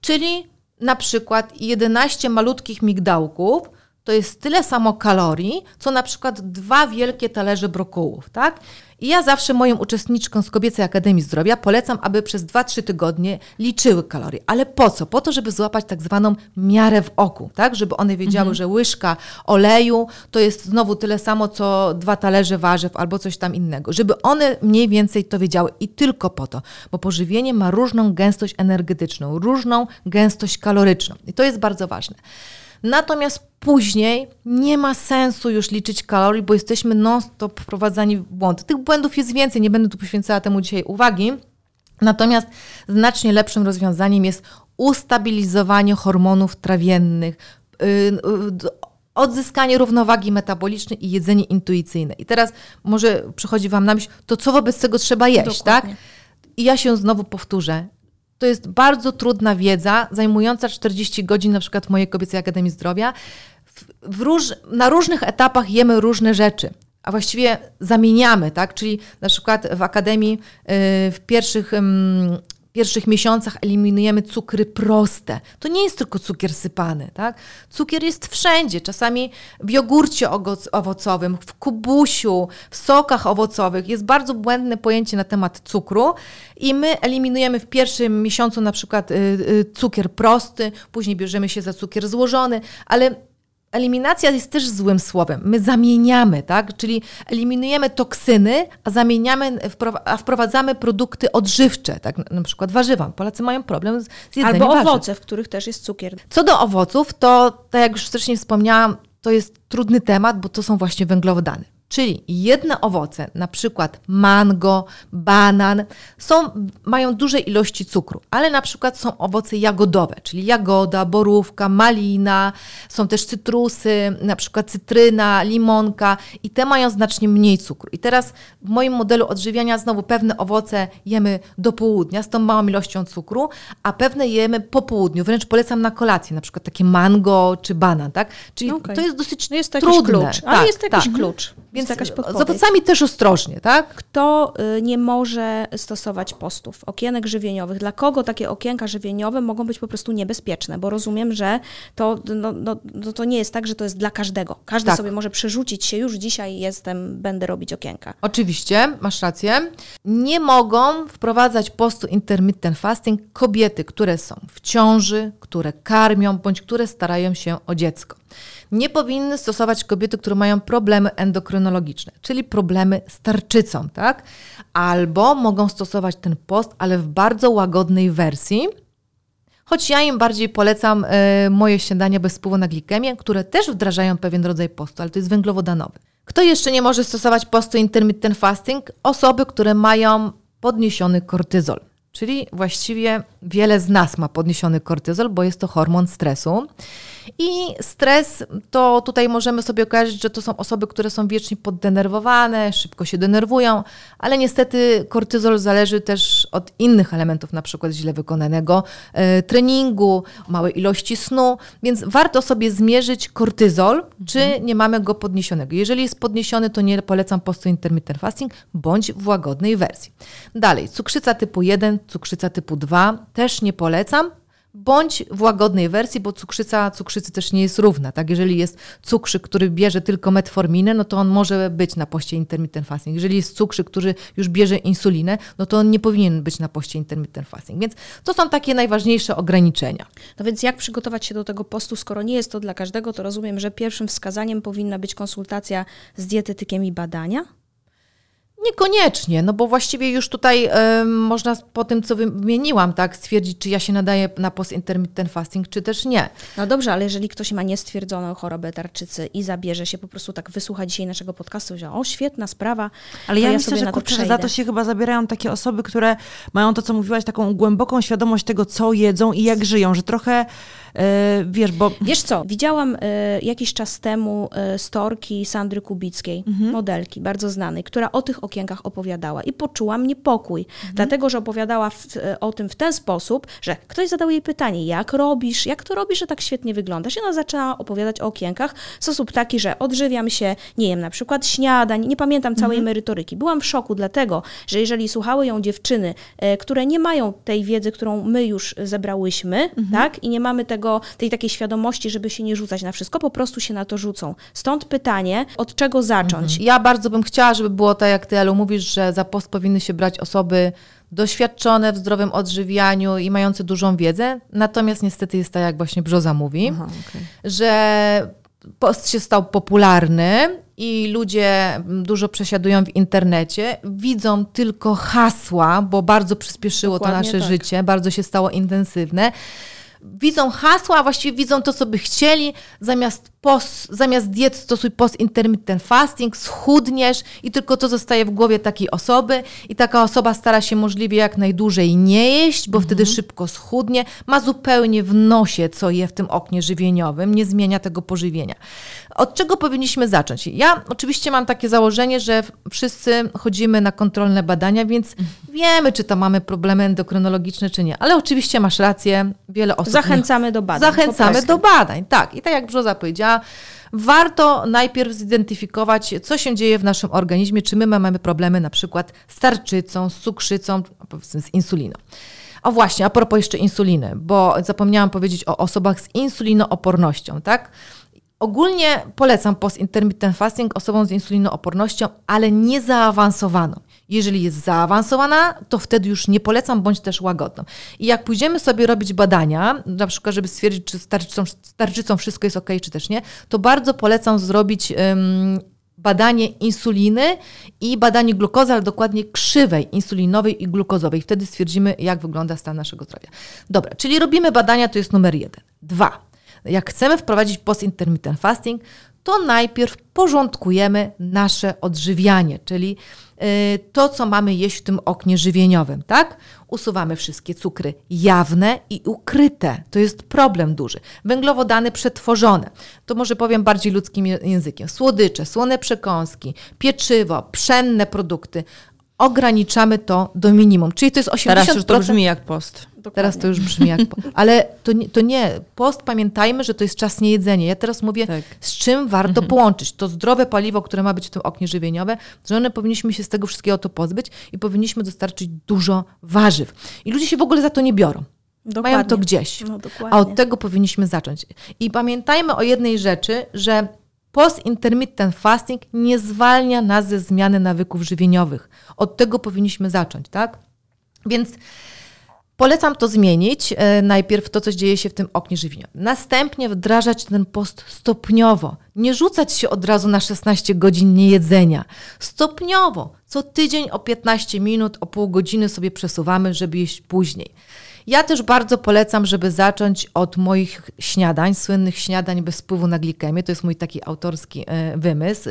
Czyli na przykład 11 malutkich migdałków to jest tyle samo kalorii, co na przykład dwa wielkie talerze brokułów, tak? I ja zawsze moim uczestniczkom z Kobiecej Akademii Zdrowia polecam, aby przez 2-3 tygodnie liczyły kalorie. Ale po co? Po to, żeby złapać tak zwaną miarę w oku, tak? Żeby one wiedziały, mhm. że łyżka oleju to jest znowu tyle samo, co dwa talerze warzyw albo coś tam innego. Żeby one mniej więcej to wiedziały i tylko po to, bo pożywienie ma różną gęstość energetyczną, różną gęstość kaloryczną i to jest bardzo ważne. Natomiast później nie ma sensu już liczyć kalorii, bo jesteśmy non-stop wprowadzani w błąd. Tych błędów jest więcej, nie będę tu poświęcała temu dzisiaj uwagi. Natomiast znacznie lepszym rozwiązaniem jest ustabilizowanie hormonów trawiennych, yy, odzyskanie równowagi metabolicznej i jedzenie intuicyjne. I teraz może przychodzi Wam na myśl, to co wobec tego trzeba jeść, Dokładnie. tak? I ja się znowu powtórzę to jest bardzo trudna wiedza, zajmująca 40 godzin na przykład w mojej Kobiecej Akademii Zdrowia. W, w róż, na różnych etapach jemy różne rzeczy a właściwie zamieniamy, tak? Czyli na przykład w akademii y, w pierwszych pierwszych miesiącach eliminujemy cukry proste. To nie jest tylko cukier sypany, tak? Cukier jest wszędzie, czasami w jogurcie owocowym, w kubusiu, w sokach owocowych. Jest bardzo błędne pojęcie na temat cukru i my eliminujemy w pierwszym miesiącu na przykład y, y, cukier prosty, później bierzemy się za cukier złożony, ale Eliminacja jest też złym słowem. My zamieniamy, tak? Czyli eliminujemy toksyny, a zamieniamy, a wprowadzamy produkty odżywcze, tak? Na przykład warzywa. Polacy mają problem z jedzeniem Albo warzyw. owoce, w których też jest cukier. Co do owoców, to tak jak już wcześniej wspomniałam, to jest trudny temat, bo to są właśnie węglowodany. Czyli jedne owoce, na przykład mango, banan, są, mają duże ilości cukru, ale na przykład są owoce jagodowe, czyli jagoda, borówka, malina, są też cytrusy, na przykład cytryna, limonka i te mają znacznie mniej cukru. I teraz w moim modelu odżywiania znowu pewne owoce jemy do południa z tą małą ilością cukru, a pewne jemy po południu, wręcz polecam na kolację, na przykład takie mango czy banan, tak? Czyli okay. to jest dosyć no jest trudne. Klucz, ale tak, jest jakiś tak. klucz. Więc jakaś z owocami też ostrożnie, tak? Kto y, nie może stosować postów, okienek żywieniowych? Dla kogo takie okienka żywieniowe mogą być po prostu niebezpieczne? Bo rozumiem, że to, no, no, no to nie jest tak, że to jest dla każdego. Każdy tak. sobie może przerzucić się, już dzisiaj jestem, będę robić okienka. Oczywiście, masz rację. Nie mogą wprowadzać postu intermittent fasting kobiety, które są w ciąży, które karmią, bądź które starają się o dziecko nie powinny stosować kobiety, które mają problemy endokrynologiczne, czyli problemy z tarczycą, tak? Albo mogą stosować ten post, ale w bardzo łagodnej wersji, choć ja im bardziej polecam y, moje śniadania bez wpływu na glikemię, które też wdrażają pewien rodzaj postu, ale to jest węglowodanowy. Kto jeszcze nie może stosować postu intermittent fasting? Osoby, które mają podniesiony kortyzol. Czyli właściwie wiele z nas ma podniesiony kortyzol, bo jest to hormon stresu. I stres to tutaj możemy sobie kojarzyć, że to są osoby, które są wiecznie poddenerwowane, szybko się denerwują, ale niestety kortyzol zależy też od innych elementów, na przykład źle wykonanego e, treningu, małej ilości snu, więc warto sobie zmierzyć kortyzol, czy mhm. nie mamy go podniesionego. Jeżeli jest podniesiony, to nie polecam postu intermittent fasting, bądź w łagodnej wersji. Dalej, cukrzyca typu 1, cukrzyca typu 2 też nie polecam, bądź w łagodnej wersji, bo cukrzyca cukrzycy też nie jest równa. Tak? Jeżeli jest cukrzyk, który bierze tylko metforminę, no to on może być na poście intermittent fasting. Jeżeli jest cukrzyk, który już bierze insulinę, no to on nie powinien być na poście intermittent fasting. Więc to są takie najważniejsze ograniczenia. No więc jak przygotować się do tego postu, skoro nie jest to dla każdego, to rozumiem, że pierwszym wskazaniem powinna być konsultacja z dietetykiem i badania? Niekoniecznie, no bo właściwie już tutaj y, można po tym, co wymieniłam, tak, stwierdzić, czy ja się nadaję na post-intermittent fasting, czy też nie. No dobrze, ale jeżeli ktoś ma niestwierdzoną chorobę tarczycy i zabierze się po prostu tak wysłuchać dzisiaj naszego podcastu, że o, świetna sprawa, ale ja, ja myślę, że kurczę, że za to się chyba zabierają takie osoby, które mają to, co mówiłaś, taką głęboką świadomość tego, co jedzą i jak żyją, że trochę wiesz, bo... Wiesz co, widziałam e, jakiś czas temu e, storki Sandry Kubickiej, mhm. modelki bardzo znanej, która o tych okienkach opowiadała i poczułam niepokój, mhm. dlatego, że opowiadała w, o tym w ten sposób, że ktoś zadał jej pytanie, jak robisz, jak to robisz, że tak świetnie wyglądasz i ona zaczęła opowiadać o okienkach w sposób taki, że odżywiam się, nie wiem, na przykład śniadań, nie pamiętam całej mhm. merytoryki. Byłam w szoku, dlatego, że jeżeli słuchały ją dziewczyny, które nie mają tej wiedzy, którą my już zebrałyśmy, mhm. tak, i nie mamy tego tego, tej takiej świadomości, żeby się nie rzucać na wszystko, po prostu się na to rzucą. Stąd pytanie, od czego zacząć? Ja bardzo bym chciała, żeby było tak, jak ty, Elu, mówisz, że za post powinny się brać osoby doświadczone w zdrowym odżywianiu i mające dużą wiedzę. Natomiast niestety jest tak, jak właśnie Brzoza mówi, Aha, okay. że post się stał popularny i ludzie dużo przesiadują w internecie, widzą tylko hasła, bo bardzo przyspieszyło Dokładnie to nasze tak. życie, bardzo się stało intensywne widzą hasła, a właściwie widzą to, co by chcieli, zamiast, post, zamiast diet stosuj post intermittent fasting, schudniesz i tylko to zostaje w głowie takiej osoby i taka osoba stara się możliwie jak najdłużej nie jeść, bo mhm. wtedy szybko schudnie, ma zupełnie w nosie, co je w tym oknie żywieniowym, nie zmienia tego pożywienia. Od czego powinniśmy zacząć? Ja oczywiście mam takie założenie, że wszyscy chodzimy na kontrolne badania, więc wiemy, czy to mamy problemy endokrynologiczne, czy nie. Ale oczywiście masz rację, wiele osób. Zachęcamy do badań. Zachęcamy do badań, tak. I tak jak Brzoza powiedziała, warto najpierw zidentyfikować, co się dzieje w naszym organizmie, czy my mamy problemy na przykład z tarczycą, z cukrzycą, z insuliną. O właśnie, a propos jeszcze insuliny, bo zapomniałam powiedzieć o osobach z insulinoopornością, tak? Ogólnie polecam post-intermittent fasting osobom z insulinoopornością, ale nie zaawansowaną. Jeżeli jest zaawansowana, to wtedy już nie polecam, bądź też łagodną. I jak pójdziemy sobie robić badania, na przykład, żeby stwierdzić, czy z tarczycą, z tarczycą wszystko jest ok, czy też nie, to bardzo polecam zrobić um, badanie insuliny i badanie glukozy, ale dokładnie krzywej insulinowej i glukozowej. Wtedy stwierdzimy, jak wygląda stan naszego zdrowia. Dobra, czyli robimy badania, to jest numer jeden. Dwa jak chcemy wprowadzić post-intermittent fasting, to najpierw porządkujemy nasze odżywianie, czyli y, to, co mamy jeść w tym oknie żywieniowym, tak? Usuwamy wszystkie cukry jawne i ukryte. To jest problem duży. Węglowodany przetworzone. To może powiem bardziej ludzkim językiem. Słodycze, słone przekąski, pieczywo, pszenne produkty. Ograniczamy to do minimum. Czyli to jest 80%. Teraz już to brzmi jak post. Dokładnie. Teraz to już brzmi jak. Po... [LAUGHS] Ale to nie, to nie. Post pamiętajmy, że to jest czas niejedzenia. Ja teraz mówię, tak. z czym warto mhm. połączyć. To zdrowe paliwo, które ma być w tym oknie żywieniowe, że one powinniśmy się z tego wszystkiego to pozbyć i powinniśmy dostarczyć dużo warzyw. I ludzie się w ogóle za to nie biorą. Dokładnie. Mają to gdzieś. No, a od tego powinniśmy zacząć. I pamiętajmy o jednej rzeczy, że Post-intermittent fasting nie zwalnia nas ze zmiany nawyków żywieniowych. Od tego powinniśmy zacząć, tak? Więc Polecam to zmienić. E, najpierw to, co dzieje się w tym oknie żywieniowym. Następnie wdrażać ten post stopniowo. Nie rzucać się od razu na 16 godzin niejedzenia. Stopniowo. Co tydzień o 15 minut, o pół godziny sobie przesuwamy, żeby jeść później. Ja też bardzo polecam, żeby zacząć od moich śniadań, słynnych śniadań bez wpływu na glikemię. To jest mój taki autorski e, wymysł.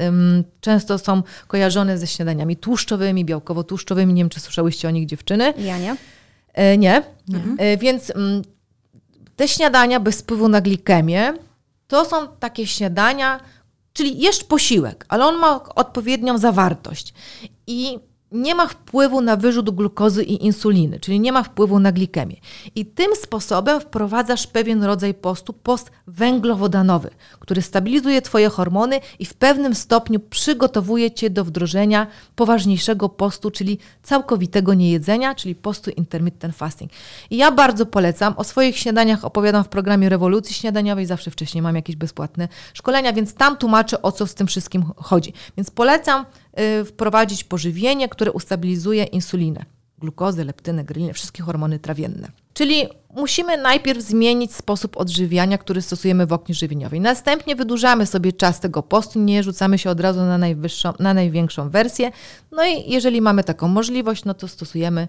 Często są kojarzone ze śniadaniami tłuszczowymi, białkowo-tłuszczowymi. Nie wiem, czy słyszałyście o nich dziewczyny. Ja nie. E, nie. Mhm. E, więc te śniadania bez wpływu na glikemię to są takie śniadania, czyli jesz posiłek, ale on ma odpowiednią zawartość. I nie ma wpływu na wyrzut glukozy i insuliny, czyli nie ma wpływu na glikemię. I tym sposobem wprowadzasz pewien rodzaj postu, post węglowodanowy, który stabilizuje Twoje hormony i w pewnym stopniu przygotowuje Cię do wdrożenia poważniejszego postu, czyli całkowitego niejedzenia, czyli postu intermittent fasting. I ja bardzo polecam, o swoich śniadaniach opowiadam w programie Rewolucji Śniadaniowej, zawsze wcześniej mam jakieś bezpłatne szkolenia, więc tam tłumaczę, o co z tym wszystkim chodzi. Więc polecam wprowadzić pożywienie, które ustabilizuje insulinę, glukozę, leptynę, grelinę, wszystkie hormony trawienne. Czyli musimy najpierw zmienić sposób odżywiania, który stosujemy w oknie żywieniowej. Następnie wydłużamy sobie czas tego postu, nie rzucamy się od razu na, na największą wersję. No i jeżeli mamy taką możliwość, no to stosujemy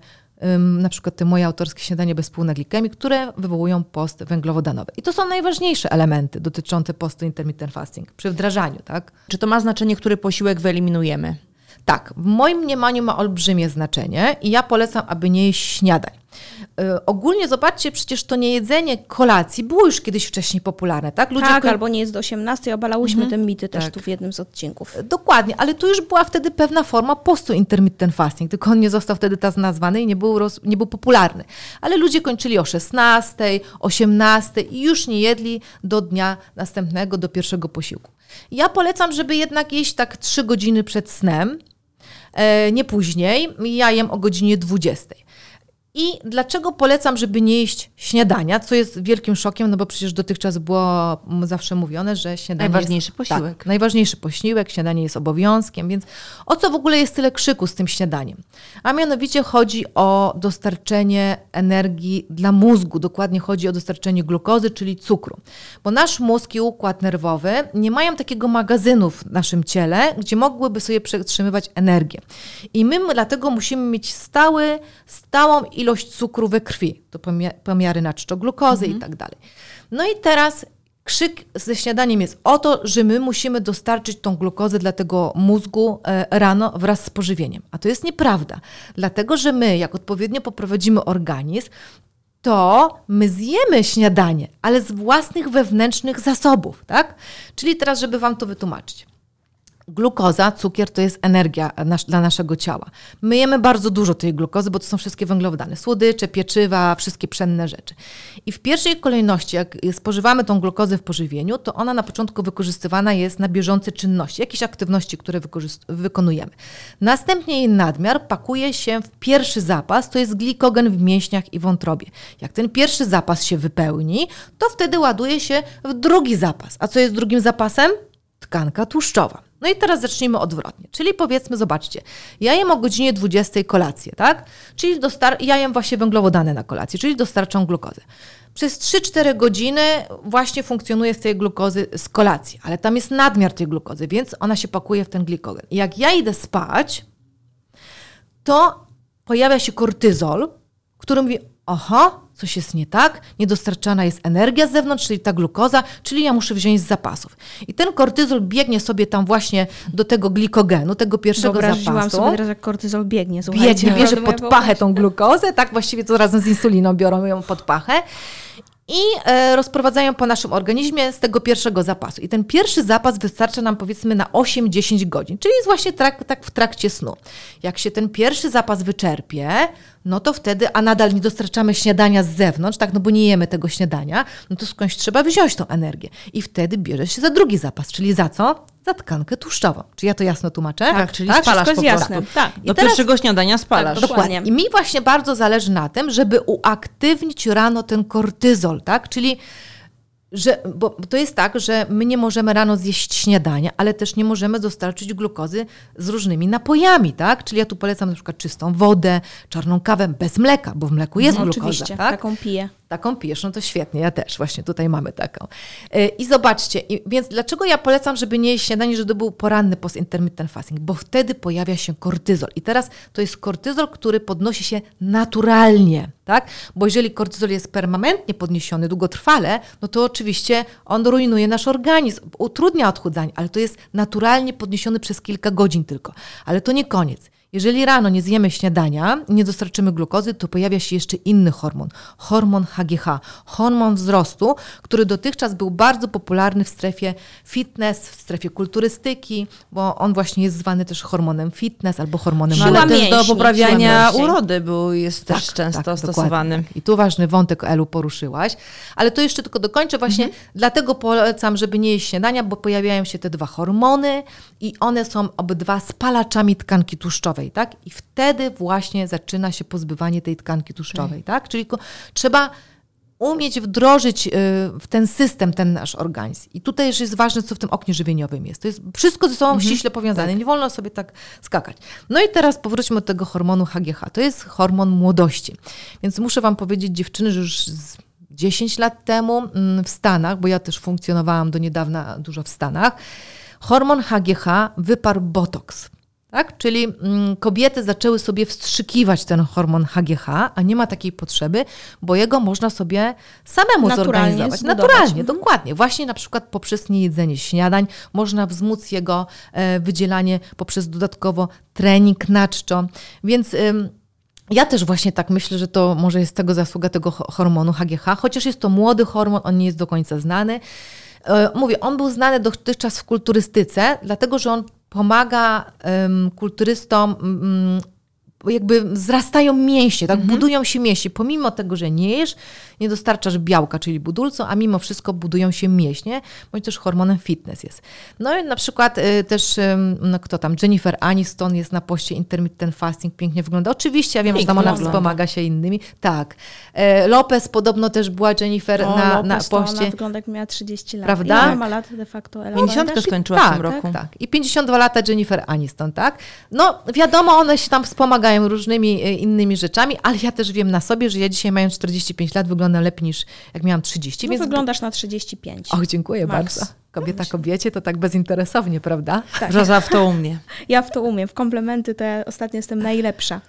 na przykład te moje autorskie śniadanie bez wpływu na które wywołują post węglowodanowy. I to są najważniejsze elementy dotyczące postu intermittent fasting przy wdrażaniu, tak? Czy to ma znaczenie, który posiłek wyeliminujemy? Tak, w moim mniemaniu ma olbrzymie znaczenie i ja polecam, aby nie jeść śniadań. Yy, ogólnie zobaczcie, przecież to niejedzenie kolacji było już kiedyś wcześniej popularne, tak? Ludzie tak, albo nie jest do 18, obalałyśmy mhm. te mity też tak. tu w jednym z odcinków. Dokładnie, ale tu już była wtedy pewna forma postu intermittent fasting, tylko on nie został wtedy tak nazwany i nie był, roz, nie był popularny. Ale ludzie kończyli o 16, 18 i już nie jedli do dnia następnego, do pierwszego posiłku. Ja polecam, żeby jednak jeść tak 3 godziny przed snem, E, nie później. Ja jem o godzinie 20. I dlaczego polecam, żeby nie jeść śniadania, co jest wielkim szokiem, no bo przecież dotychczas było zawsze mówione, że śniadanie Najważniejszy jest, posiłek. Tak, najważniejszy posiłek, śniadanie jest obowiązkiem, więc o co w ogóle jest tyle krzyku z tym śniadaniem? A mianowicie chodzi o dostarczenie energii dla mózgu, dokładnie chodzi o dostarczenie glukozy, czyli cukru. Bo nasz mózg i układ nerwowy nie mają takiego magazynu w naszym ciele, gdzie mogłyby sobie przetrzymywać energię. I my dlatego musimy mieć stały, stałą ilość cukru we krwi. To pomiary naczczo-glukozy mhm. i tak dalej. No i teraz krzyk ze śniadaniem jest o to, że my musimy dostarczyć tą glukozę dla tego mózgu e, rano wraz z pożywieniem. A to jest nieprawda, dlatego że my, jak odpowiednio poprowadzimy organizm, to my zjemy śniadanie, ale z własnych wewnętrznych zasobów, tak? Czyli teraz, żeby Wam to wytłumaczyć. Glukoza, cukier to jest energia nas, dla naszego ciała. My jemy bardzo dużo tej glukozy, bo to są wszystkie węglowodany, słodycze, pieczywa, wszystkie pszenne rzeczy. I w pierwszej kolejności, jak spożywamy tą glukozę w pożywieniu, to ona na początku wykorzystywana jest na bieżące czynności, jakieś aktywności, które wykonujemy. Następnie jej nadmiar pakuje się w pierwszy zapas, to jest glikogen w mięśniach i wątrobie. Jak ten pierwszy zapas się wypełni, to wtedy ładuje się w drugi zapas. A co jest drugim zapasem? Tkanka tłuszczowa. No i teraz zacznijmy odwrotnie. Czyli powiedzmy, zobaczcie, ja jem o godzinie 20 kolację, tak? Czyli dostar- ja jem właśnie węglowodany na kolację, czyli dostarczam glukozę. Przez 3-4 godziny właśnie funkcjonuje z tej glukozy z kolacji, ale tam jest nadmiar tej glukozy, więc ona się pakuje w ten glikogen. Jak ja idę spać, to pojawia się kortyzol, który mówi, oho, coś jest nie tak, niedostarczana jest energia z zewnątrz, czyli ta glukoza, czyli ja muszę wziąć z zapasów. I ten kortyzol biegnie sobie tam właśnie do tego glikogenu, tego pierwszego Wyobraziłam zapasu. sobie teraz, jak kortyzol biegnie. Biegnie, bierze pod pachę tą glukozę, tak właściwie to razem z insuliną biorą ją pod pachę i e, rozprowadzają po naszym organizmie z tego pierwszego zapasu. I ten pierwszy zapas wystarcza nam powiedzmy na 8-10 godzin, czyli jest właśnie trak, tak w trakcie snu. Jak się ten pierwszy zapas wyczerpie, no to wtedy, a nadal nie dostarczamy śniadania z zewnątrz, tak, no bo nie jemy tego śniadania, no to skądś trzeba wziąć tą energię. I wtedy bierze się za drugi zapas, czyli za co? Za tkankę tłuszczową. Czy ja to jasno tłumaczę? Tak, czyli tak? spalasz po jasne. Tak. Do teraz, pierwszego śniadania spalasz. Tak, dokładnie. I mi właśnie bardzo zależy na tym, żeby uaktywnić rano ten kortyzol, tak? Czyli że, bo to jest tak, że my nie możemy rano zjeść śniadania, ale też nie możemy dostarczyć glukozy z różnymi napojami, tak? Czyli ja tu polecam na przykład czystą wodę, czarną kawę bez mleka, bo w mleku jest no, glukoza. Oczywiście, tak? taką piję. Taką pijesz, no to świetnie, ja też właśnie tutaj mamy taką. E, I zobaczcie, więc dlaczego ja polecam, żeby nie jeść śniadanie, żeby był poranny post-intermittent fasting? Bo wtedy pojawia się kortyzol. I teraz to jest kortyzol, który podnosi się naturalnie, tak? Bo jeżeli kortyzol jest permanentnie podniesiony, długotrwale, no to oczywiście on rujnuje nasz organizm, utrudnia odchudzanie, ale to jest naturalnie podniesiony przez kilka godzin tylko. Ale to nie koniec. Jeżeli rano nie zjemy śniadania, nie dostarczymy glukozy, to pojawia się jeszcze inny hormon, hormon HGH, hormon wzrostu, który dotychczas był bardzo popularny w strefie fitness, w strefie kulturystyki, bo on właśnie jest zwany też hormonem fitness albo hormonem no, ale też do poprawiania urody był, jest tak, też często tak, stosowany. Tak. I tu ważny wątek Elu poruszyłaś, ale to jeszcze tylko dokończę właśnie, mhm. dlatego polecam, żeby nie jeść śniadania, bo pojawiają się te dwa hormony i one są obydwa spalaczami tkanki tłuszczowej tak? I wtedy właśnie zaczyna się pozbywanie tej tkanki tłuszczowej, tak? Czyli trzeba umieć wdrożyć y, w ten system ten nasz organizm. I tutaj jest ważne, co w tym oknie żywieniowym jest. To jest wszystko ze sobą mhm. ściśle powiązane. Tak. Nie wolno sobie tak skakać. No i teraz powróćmy do tego hormonu HGH. To jest hormon młodości. Więc muszę Wam powiedzieć, dziewczyny, że już 10 lat temu mm, w Stanach, bo ja też funkcjonowałam do niedawna dużo w Stanach, hormon HGH wyparł botoks. Tak? Czyli mm, kobiety zaczęły sobie wstrzykiwać ten hormon HGH, a nie ma takiej potrzeby, bo jego można sobie samemu Naturalnie zorganizować. Zbudować. Naturalnie, mhm. dokładnie. Właśnie na przykład poprzez niejedzenie śniadań można wzmóc jego e, wydzielanie poprzez dodatkowo trening naczczo. Więc... ja też właśnie tak myślę, że to może jest tego zasługa tego hormonu HGH, chociaż jest to młody hormon, on nie jest do końca znany. E, mówię, on był znany dotychczas w kulturystyce, dlatego że on pomaga um, kulturystom um, jakby wzrastają mięśnie, tak, mhm. budują się mięśnie, pomimo tego, że nie jesz, nie dostarczasz białka, czyli budulcu, a mimo wszystko budują się mięśnie, bądź też hormonem fitness jest. No i na przykład y, też, y, no kto tam, Jennifer Aniston jest na poście intermittent fasting, pięknie wygląda. Oczywiście, ja wiem, że tam ona wspomaga się innymi. Tak. E, Lopez podobno też była Jennifer o, na, Lopez, na poście. ona wygląda jak miała 30 lat. Prawda? Ile ma lat de facto? 50 skończyła tak, w tym roku. Tak, tak. I 52 lata Jennifer Aniston, tak? No wiadomo, one się tam wspomagają różnymi e, innymi rzeczami, ale ja też wiem na sobie, że ja dzisiaj mając 45 lat wyglądam lepiej niż jak miałam 30. No więc... wyglądasz na 35. O, dziękuję Max. bardzo. Kobieta kobiecie to tak bezinteresownie, prawda? Tak. Roza w to umie. Ja w to umiem. W komplementy to ja ostatnio jestem najlepsza.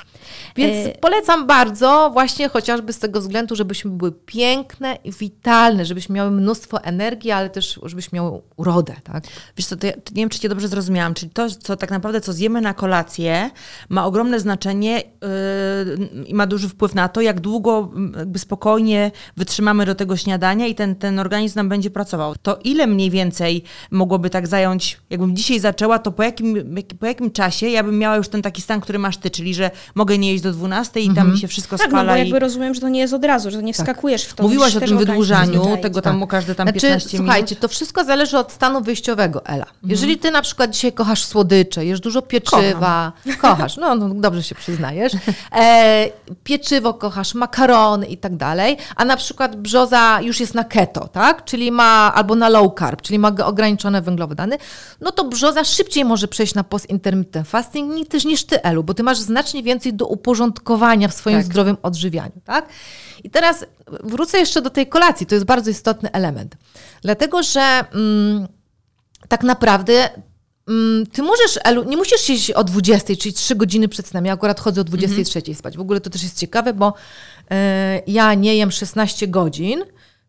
Więc e... polecam bardzo właśnie chociażby z tego względu, żebyśmy były piękne i witalne, żebyśmy miały mnóstwo energii, ale też żebyśmy miały urodę, tak? Wiesz co, to ja, nie wiem, czy cię dobrze zrozumiałam, czyli to, co tak naprawdę, co zjemy na kolację, ma ogromne znaczenie yy, i ma duży wpływ na to, jak długo jakby spokojnie wytrzymamy do tego śniadania i ten, ten organizm nam będzie pracował. To ile mniej więcej mogłoby tak zająć, jakbym dzisiaj zaczęła, to po jakim, po jakim czasie ja bym miała już ten taki stan, który masz ty, czyli że mogę nie jeść do 12 i tam mhm. mi się wszystko tak, spala. Tak, no bo jakby i... rozumiem, że to nie jest od razu, że nie tak. wskakujesz w to. Mówiłaś o tym wydłużaniu, tego tam tak. każde tam znaczy, 15 minut. Słuchajcie, to wszystko zależy od stanu wyjściowego, Ela. Mhm. Jeżeli ty na przykład dzisiaj kochasz słodycze, jesz dużo pieczywa, Kocham. kochasz, no, no, dobrze się przyznajesz, [LAUGHS] e, pieczywo kochasz, makarony i tak dalej, a na przykład brzoza już jest na keto, tak? Czyli ma, albo na low carb, czyli ma ograniczone węglowodany, no to brzoza szybciej może przejść na post-intermittent fasting też niż ty, Elu, bo ty masz znacznie więcej do uporządkowania w swoim tak. zdrowym odżywianiu, tak? I teraz wrócę jeszcze do tej kolacji, to jest bardzo istotny element. Dlatego, że mm, tak naprawdę mm, ty możesz, Elu, nie musisz siedzieć o 20, czyli 3 godziny przed snem. Ja akurat chodzę o 23 mhm. spać. W ogóle to też jest ciekawe, bo y, ja nie jem 16 godzin,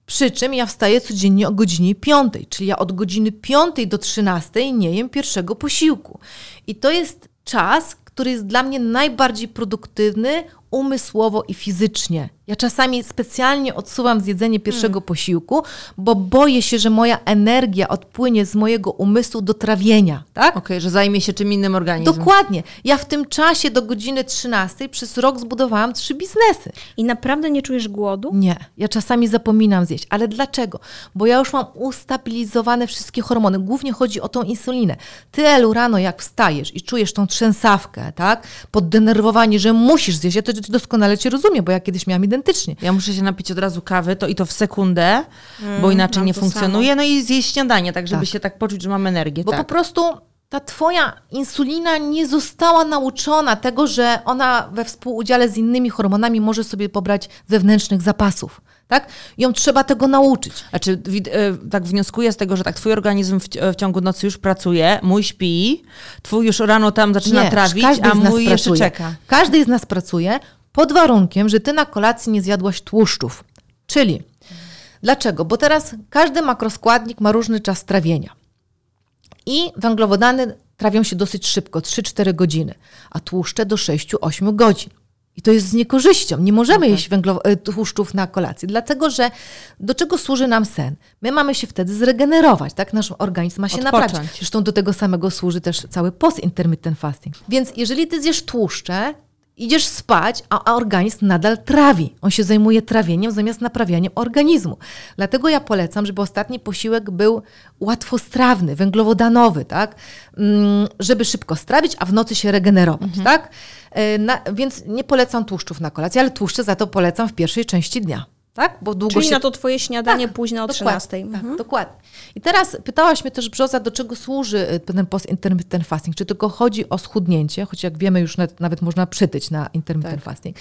przy czym ja wstaję codziennie o godzinie 5, czyli ja od godziny 5 do 13 nie jem pierwszego posiłku. I to jest czas, który jest dla mnie najbardziej produktywny umysłowo i fizycznie. Ja czasami specjalnie odsuwam zjedzenie pierwszego hmm. posiłku, bo boję się, że moja energia odpłynie z mojego umysłu do trawienia, tak? Okej, okay, że zajmie się czym innym organizmem. Dokładnie. Ja w tym czasie do godziny 13 przez rok zbudowałam trzy biznesy. I naprawdę nie czujesz głodu? Nie. Ja czasami zapominam zjeść. Ale dlaczego? Bo ja już mam ustabilizowane wszystkie hormony. Głównie chodzi o tą insulinę. Ty, Elu, rano jak wstajesz i czujesz tą trzęsawkę, tak? Poddenerwowanie, że musisz zjeść. Ja to doskonale cię rozumiem, bo ja kiedyś miałam identycznie. Ja muszę się napić od razu kawy, to i to w sekundę, mm, bo inaczej nie funkcjonuje. Samo. No i zjeść śniadanie, tak żeby tak. się tak poczuć, że mam energię. Bo tak. po prostu ta twoja insulina nie została nauczona tego, że ona we współudziale z innymi hormonami może sobie pobrać wewnętrznych zapasów. Tak? Ją trzeba tego nauczyć. Znaczy, tak wnioskuję z tego, że tak twój organizm w, w ciągu nocy już pracuje, mój śpi, twój już rano tam zaczyna nie, trawić, a mój jeszcze czeka. Każdy z nas pracuje pod warunkiem, że ty na kolacji nie zjadłaś tłuszczów. Czyli dlaczego? Bo teraz każdy makroskładnik ma różny czas trawienia. I węglowodany trawią się dosyć szybko, 3-4 godziny, a tłuszcze do 6-8 godzin. I to jest z niekorzyścią. Nie możemy okay. jeść węglow- e, tłuszczów na kolację, dlatego że do czego służy nam sen? My mamy się wtedy zregenerować, tak? Nasz organizm ma się Odpocząć. naprawić. Zresztą do tego samego służy też cały post-intermittent fasting. Więc jeżeli ty zjesz tłuszcze, idziesz spać, a organizm nadal trawi. On się zajmuje trawieniem zamiast naprawianiem organizmu. Dlatego ja polecam, żeby ostatni posiłek był łatwostrawny, węglowodanowy, tak? Mm, żeby szybko strawić, a w nocy się regenerować, mhm. tak? E, na, więc nie polecam tłuszczów na kolację, ale tłuszcze za to polecam w pierwszej części dnia. Tak? Bo długo Czyli się... na to twoje śniadanie tak, późno o 13. Tak, mhm. dokładnie. I teraz pytałaś mnie też, Brzoza, do czego służy y, ten post-intermittent fasting? Czy tylko chodzi o schudnięcie, choć jak wiemy już nawet, nawet można przytyć na intermittent tak. fasting.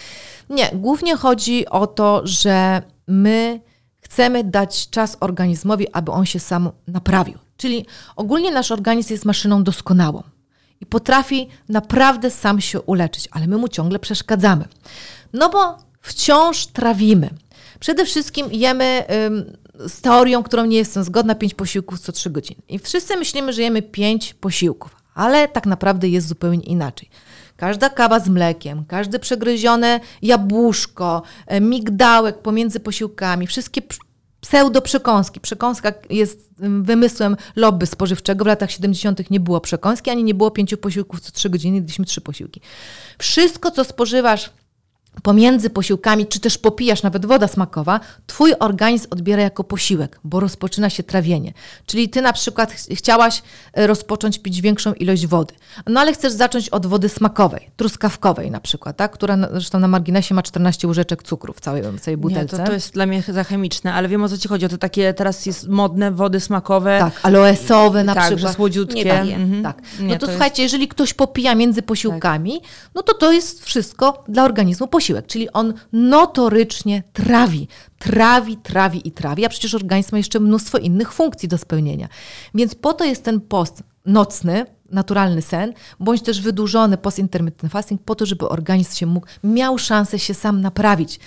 Nie, głównie chodzi o to, że my chcemy dać czas organizmowi, aby on się sam naprawił. Czyli ogólnie nasz organizm jest maszyną doskonałą i potrafi naprawdę sam się uleczyć, ale my mu ciągle przeszkadzamy. No bo wciąż trawimy. Przede wszystkim jemy z teorią, którą nie jestem zgodna, pięć posiłków co trzy godziny. I wszyscy myślimy, że jemy pięć posiłków, ale tak naprawdę jest zupełnie inaczej. Każda kawa z mlekiem, każde przegryzione jabłuszko, e, migdałek pomiędzy posiłkami, wszystkie pseudo-przekąski. Przekąska jest wymysłem lobby spożywczego. W latach 70. nie było przekąski, ani nie było pięciu posiłków co trzy godziny, jedliśmy trzy posiłki. Wszystko, co spożywasz pomiędzy posiłkami, czy też popijasz nawet woda smakowa, twój organizm odbiera jako posiłek, bo rozpoczyna się trawienie. Czyli ty na przykład ch chciałaś e, rozpocząć pić większą ilość wody, no ale chcesz zacząć od wody smakowej, truskawkowej na przykład, tak? która zresztą na marginesie ma 14 łyżeczek cukru w całej, w całej butelce. Nie, to, to jest dla mnie za chemiczne, ale wiem o co ci chodzi, o to takie teraz jest modne wody smakowe. Tak, aloesowe na tak, przykład. Że słodziutkie. Nie mhm. Tak. No Nie, to, to słuchajcie, jest... jeżeli ktoś popija między posiłkami, tak. no to to jest wszystko dla organizmu posiłek posiłek, czyli on notorycznie trawi, trawi, trawi i trawi, a przecież organizm ma jeszcze mnóstwo innych funkcji do spełnienia. Więc po to jest ten post nocny, naturalny sen, bądź też wydłużony post intermittent fasting, po to, żeby organizm się mógł, miał szansę się sam naprawić.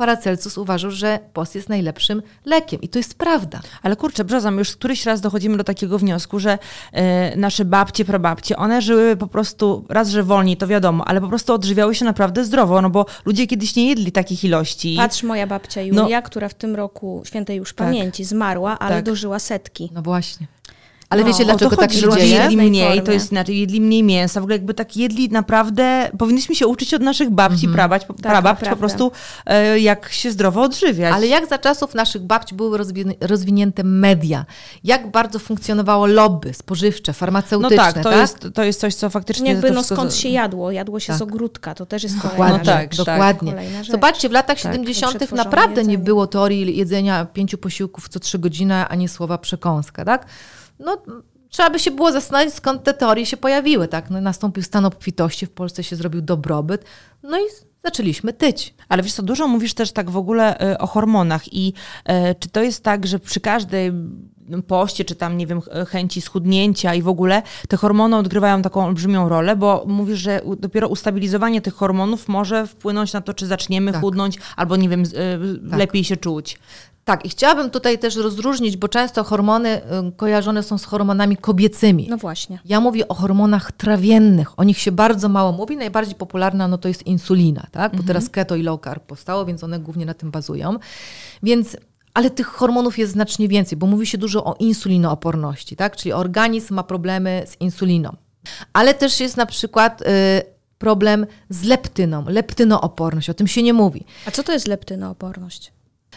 Paracelsus uważał, że post jest najlepszym lekiem. I to jest prawda. Ale kurczę, brzozam, już któryś raz dochodzimy do takiego wniosku, że e, nasze babcie, prababcie, one żyły po prostu, raz, że wolniej, to wiadomo, ale po prostu odżywiały się naprawdę zdrowo, no bo ludzie kiedyś nie jedli takich ilości. Patrz, moja babcia Julia, no. która w tym roku świętej już tak. pamięci zmarła, ale tak. dożyła setki. No właśnie. Ale no, wiecie, dlaczego tak się dzieje? Jedli mniej, to jest inaczej, jedli mniej mięsa, w ogóle jakby tak jedli naprawdę, powinniśmy się uczyć od naszych babci, mm prabać, tak, prababci po prostu, e, jak się zdrowo odżywiać. Ale jak za czasów naszych babci były rozwinięte media, jak bardzo funkcjonowało lobby spożywcze, farmaceutyczne, No tak, to, tak? Jest, to jest coś, co faktycznie... Jakby, no skąd się jadło? Jadło się tak. z ogródka, to też jest kolejna Dokładnie, tak, dokładnie. Zobaczcie, w latach tak, 70. naprawdę jedzenie. nie było teorii jedzenia pięciu posiłków co trzy godziny, ani słowa przekąska, tak? No, trzeba by się było zastanowić, skąd te teorie się pojawiły. Tak? No, nastąpił stan obfitości, w Polsce się zrobił dobrobyt, no i zaczęliśmy tyć. Ale wiesz co, dużo mówisz też tak w ogóle y, o hormonach i y, czy to jest tak, że przy każdej poście, czy tam, nie wiem, chęci schudnięcia i w ogóle, te hormony odgrywają taką olbrzymią rolę, bo mówisz, że dopiero ustabilizowanie tych hormonów może wpłynąć na to, czy zaczniemy tak. chudnąć, albo nie wiem, tak. lepiej się czuć. Tak, i chciałabym tutaj też rozróżnić, bo często hormony y, kojarzone są z hormonami kobiecymi. No właśnie. Ja mówię o hormonach trawiennych. O nich się bardzo mało mówi. Najbardziej popularna no to jest insulina, tak? Bo mhm. teraz keto i low carb powstało, więc one głównie na tym bazują. Więc ale tych hormonów jest znacznie więcej, bo mówi się dużo o insulinooporności, tak? Czyli organizm ma problemy z insuliną. Ale też jest na przykład y, problem z leptyną, leptynooporność, o tym się nie mówi. A co to jest leptynooporność?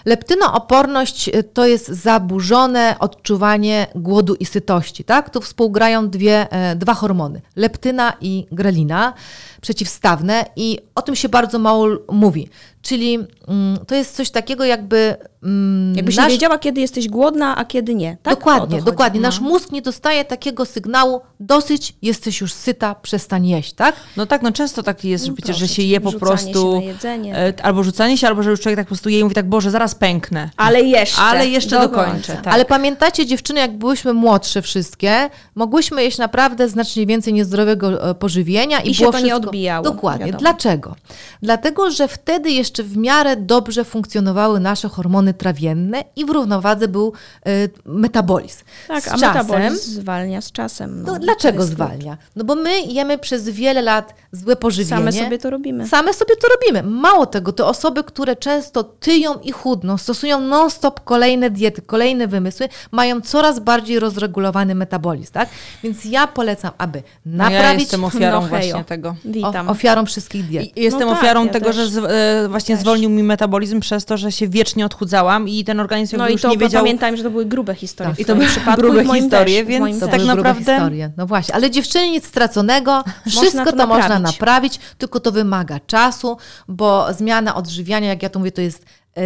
Leptynooporność y, to jest zaburzone odczuwanie głodu i sytości. Tak? Tu współgrają dwie, e, dwa hormony, leptyna i grelina, przeciwstawne i o tym się bardzo mało mówi. Czyli mm, to jest coś takiego jakby... Mm, Jakbyś nasz... nie wiedziała, kiedy jesteś głodna, a kiedy nie. Tak? Dokładnie, dokładnie. No. Nasz mózg nie dostaje takiego sygnału, dosyć, jesteś już syta, przestań jeść, tak? No tak, no często tak jest, no przecież, że się je po prostu... Się jedzenie, e, Albo rzucanie się, albo że już człowiek tak po prostu je i mówi tak, Boże, zaraz pęknę. Ale jeszcze. Ale jeszcze do dokończę. Tak. Ale pamiętacie dziewczyny, jak byłyśmy młodsze wszystkie, mogłyśmy jeść naprawdę znacznie więcej niezdrowego e, pożywienia i, I było się to wszystko... nie odbijało. Dokładnie. Wiadomo. Dlaczego? Dlatego, że wtedy jeszcze jeszcze w miarę dobrze funkcjonowały nasze hormony trawienne i w równowadze był y, metabolizm. Tak, z a czasem, metabolizm zwalnia z czasem. No, dlaczego zwalnia? No bo my jemy przez wiele lat złe pożywienie. Same sobie to robimy. Same sobie to robimy. Mało tego, te osoby, które często tyją i chudną, stosują non-stop kolejne diety, kolejne wymysły, mają coraz bardziej rozregulowany metabolizm, tak? Więc ja polecam, aby naprawić... No ja jestem ofiarą no, właśnie tego. Witam. O, ofiarą wszystkich diet. I jestem no ofiarą tak, ja tego, też. że z, e, właśnie Też. zwolnił mi metabolizm przez to, że się wiecznie odchudzałam i ten organizm no i już to, nie wiedział... pamiętajmy, że to były grube historie. Tak. I to były grube historie, też, więc tak naprawdę... Historie. No właśnie, ale dziewczyny nic straconego, wszystko to, to można naprawić, tylko to wymaga czasu, bo zmiana odżywiania, jak ja to mówię, to jest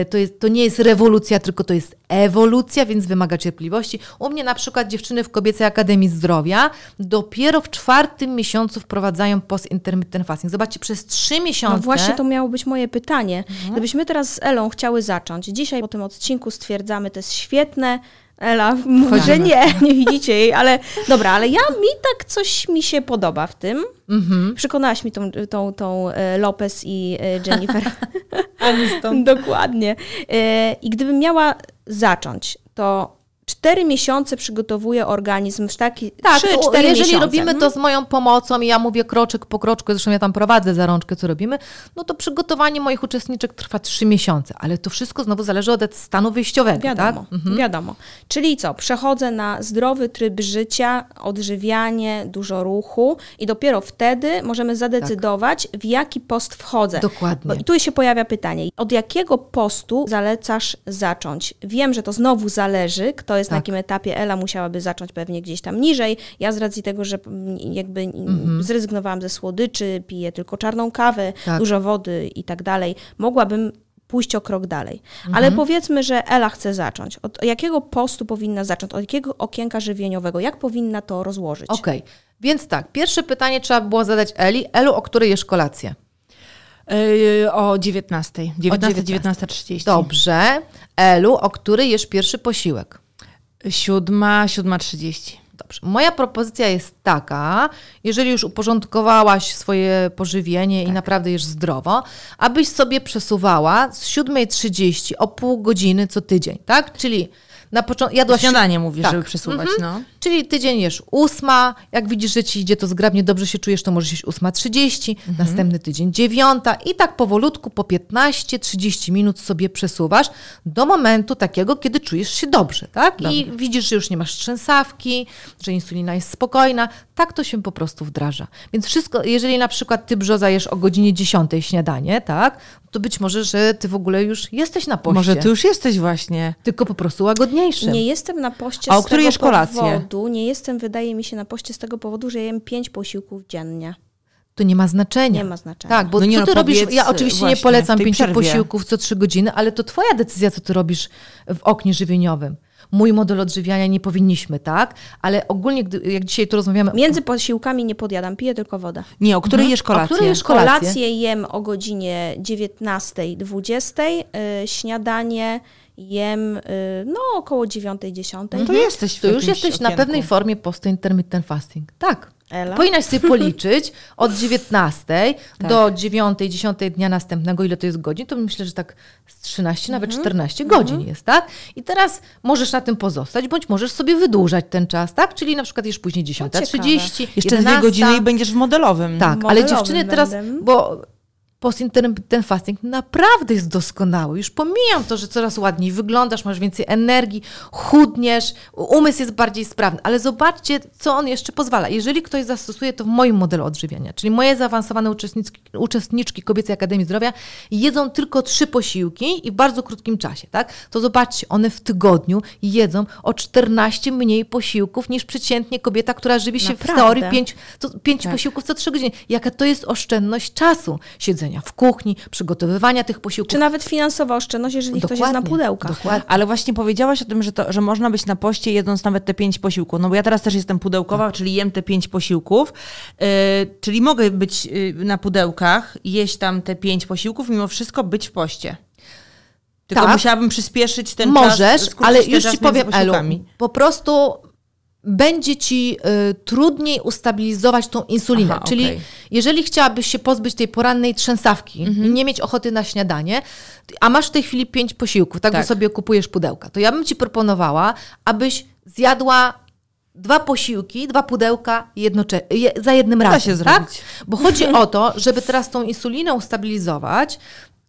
to, jest, to nie jest rewolucja, tylko to jest ewolucja, więc wymaga cierpliwości. U mnie na przykład dziewczyny w Kobiecej Akademii Zdrowia dopiero w czwartym miesiącu wprowadzają post-intermittent fasting. Zobaczcie, przez trzy miesiące... No właśnie to miało być moje pytanie. Mhm. Gdybyśmy teraz z Elą chciały zacząć, dzisiaj po tym odcinku stwierdzamy, to jest świetne, Ela mówi, że nie, [LAUGHS] nie widzicie jej, ale dobra, ale ja mi tak coś mi się podoba w tym. Mhm. Przekonałaś mi tą, tą, tą e, Lopez i e, Jennifer. [LAUGHS] Aniston. [LAUGHS] Dokładnie. E, I gdybym miała zacząć, to cztery miesiące przygotowuje organizm w taki Tak, 3, to 4 jeżeli miesiące. robimy Mhm. to z moją pomocą i ja mówię kroczek po kroczku, zresztą ja tam prowadzę za rączkę, co robimy, no to przygotowanie moich uczestniczek trwa trzy miesiące, ale to wszystko znowu zależy od stanu wyjściowego, Wiadomo, tak? Mhm. wiadomo. Czyli co? Przechodzę na zdrowy tryb życia, odżywianie, dużo ruchu i dopiero wtedy możemy zadecydować, w jaki post wchodzę. Dokładnie. Bo, I tu się pojawia pytanie, od jakiego postu zalecasz zacząć? Wiem, że to znowu zależy, kto jest na Tak. jakim etapie. Ela musiałaby zacząć pewnie gdzieś tam niżej. Ja z racji tego, że jakby mm, zrezygnowałam ze słodyczy, piję tylko czarną kawę, Mhm. Tak. dużo wody i tak dalej, mogłabym pójść o krok dalej. Mhm. Ale powiedzmy, że Ela chce zacząć. Od jakiego postu powinna zacząć? Od jakiego okienka żywieniowego? Jak powinna to rozłożyć? Okej, więc tak, pierwsze pytanie trzeba było zadać Eli. Elu, o której jesz kolację? Yy, o 19. 19, 19.30. Dobrze. Elu, o której jesz pierwszy posiłek? 7, 7.30. Dobrze. Moja propozycja jest taka, jeżeli już uporządkowałaś swoje pożywienie Tak. i naprawdę jesz zdrowo, abyś sobie przesuwała z 7.30 o pół godziny co tydzień, tak? Czyli na początku jadłaś Śniadanie mówisz, tak. żeby przesuwać, no. Czyli tydzień jesz ósma, jak widzisz, że ci idzie to zgrabnie, dobrze się czujesz, to możesz jeść ósma 30, Mhm. następny tydzień dziewiąta i tak powolutku po 15-30 minut sobie przesuwasz do momentu takiego, kiedy czujesz się dobrze, tak? I widzisz, że już nie masz trzęsawki, że insulina jest spokojna, tak to się po prostu wdraża. Więc wszystko, jeżeli na przykład ty brzoza jesz o godzinie 10 śniadanie, tak? To być może, że ty w ogóle już jesteś na poście. Może ty już jesteś właśnie. Tylko po prostu łagodniejszym. Nie jestem na poście A o z której tego jesz kolację? powodu, nie jestem, wydaje mi się, na poście z tego powodu, że jem pięć posiłków dziennie. To nie ma znaczenia. Nie ma znaczenia. Tak, bo No nie, co no ty robisz? powiedz, Ja oczywiście właśnie, nie polecam pięciu przerwie. posiłków co trzy godziny, ale to twoja decyzja, co ty robisz w oknie żywieniowym. Mój model odżywiania nie powinniśmy, tak? Ale ogólnie, gdy, jak dzisiaj tu rozmawiamy... Między posiłkami nie podjadam, piję tylko wodę. Nie, o której jesz O kolację? której jesz kolację? Kolację jem o godzinie 19-20, y, śniadanie jem y, no około 9-10. No to jesteś w To już jesteś na okienku. pewnej formie post intermittent fasting. Tak. Ela? Powinnaś sobie policzyć od 19 [LAUGHS] Tak. do 9, 10 dnia następnego, ile to jest godzin, to myślę, że tak z 13, nawet Mhm. 14 godzin jest, tak? I teraz możesz na tym pozostać, bądź możesz sobie wydłużać ten czas, tak? Czyli na przykład jesz później 10.30, Jeszcze 11. dwie godziny i będziesz w modelowym. Tak, ale Modelowym dziewczyny teraz, będę. bo post-intermittent fasting naprawdę jest doskonały. Już pomijam to, że coraz ładniej wyglądasz, masz więcej energii, chudniesz, umysł jest bardziej sprawny, ale zobaczcie, co on jeszcze pozwala. Jeżeli ktoś zastosuje to w moim modelu odżywiania, czyli moje zaawansowane uczestniczki, uczestniczki Kobiecej Akademii Zdrowia jedzą tylko trzy posiłki i w bardzo krótkim czasie, tak? To zobaczcie, one w tygodniu jedzą o 14 mniej posiłków niż przeciętnie kobieta, która żywi się Naprawdę? w teorii pięć, to pięć posiłków co trzy godziny. Jaka to jest oszczędność czasu? Siedzenia w kuchni, przygotowywania tych posiłków. Czy nawet finansowa oszczędność, jeżeli ktoś jest na Dokładnie, pudełkach. Dokładnie. Ale właśnie powiedziałaś o tym, że, to, że można być na poście jedząc nawet te pięć posiłków. No bo ja teraz też jestem pudełkowa, Tak. czyli jem te pięć posiłków. Yy, czyli mogę być yy, na pudełkach, jeść tam te pięć posiłków, mimo wszystko być w poście. Tylko Tak. musiałabym przyspieszyć ten Możesz, czas. skrócić ale już ci powiem, Elu, po prostu będzie ci y, trudniej ustabilizować tą insulinę. Aha, Czyli okej. jeżeli chciałabyś się pozbyć tej porannej trzęsawki Mhm. i nie mieć ochoty na śniadanie, a masz w tej chwili pięć posiłków, tak, Tak. bo sobie kupujesz pudełka, to ja bym ci proponowała, abyś zjadła dwa posiłki, dwa pudełka jednocze- je, za jednym razem. się tak? zrobić. Bo chodzi o to, żeby teraz tą insulinę ustabilizować,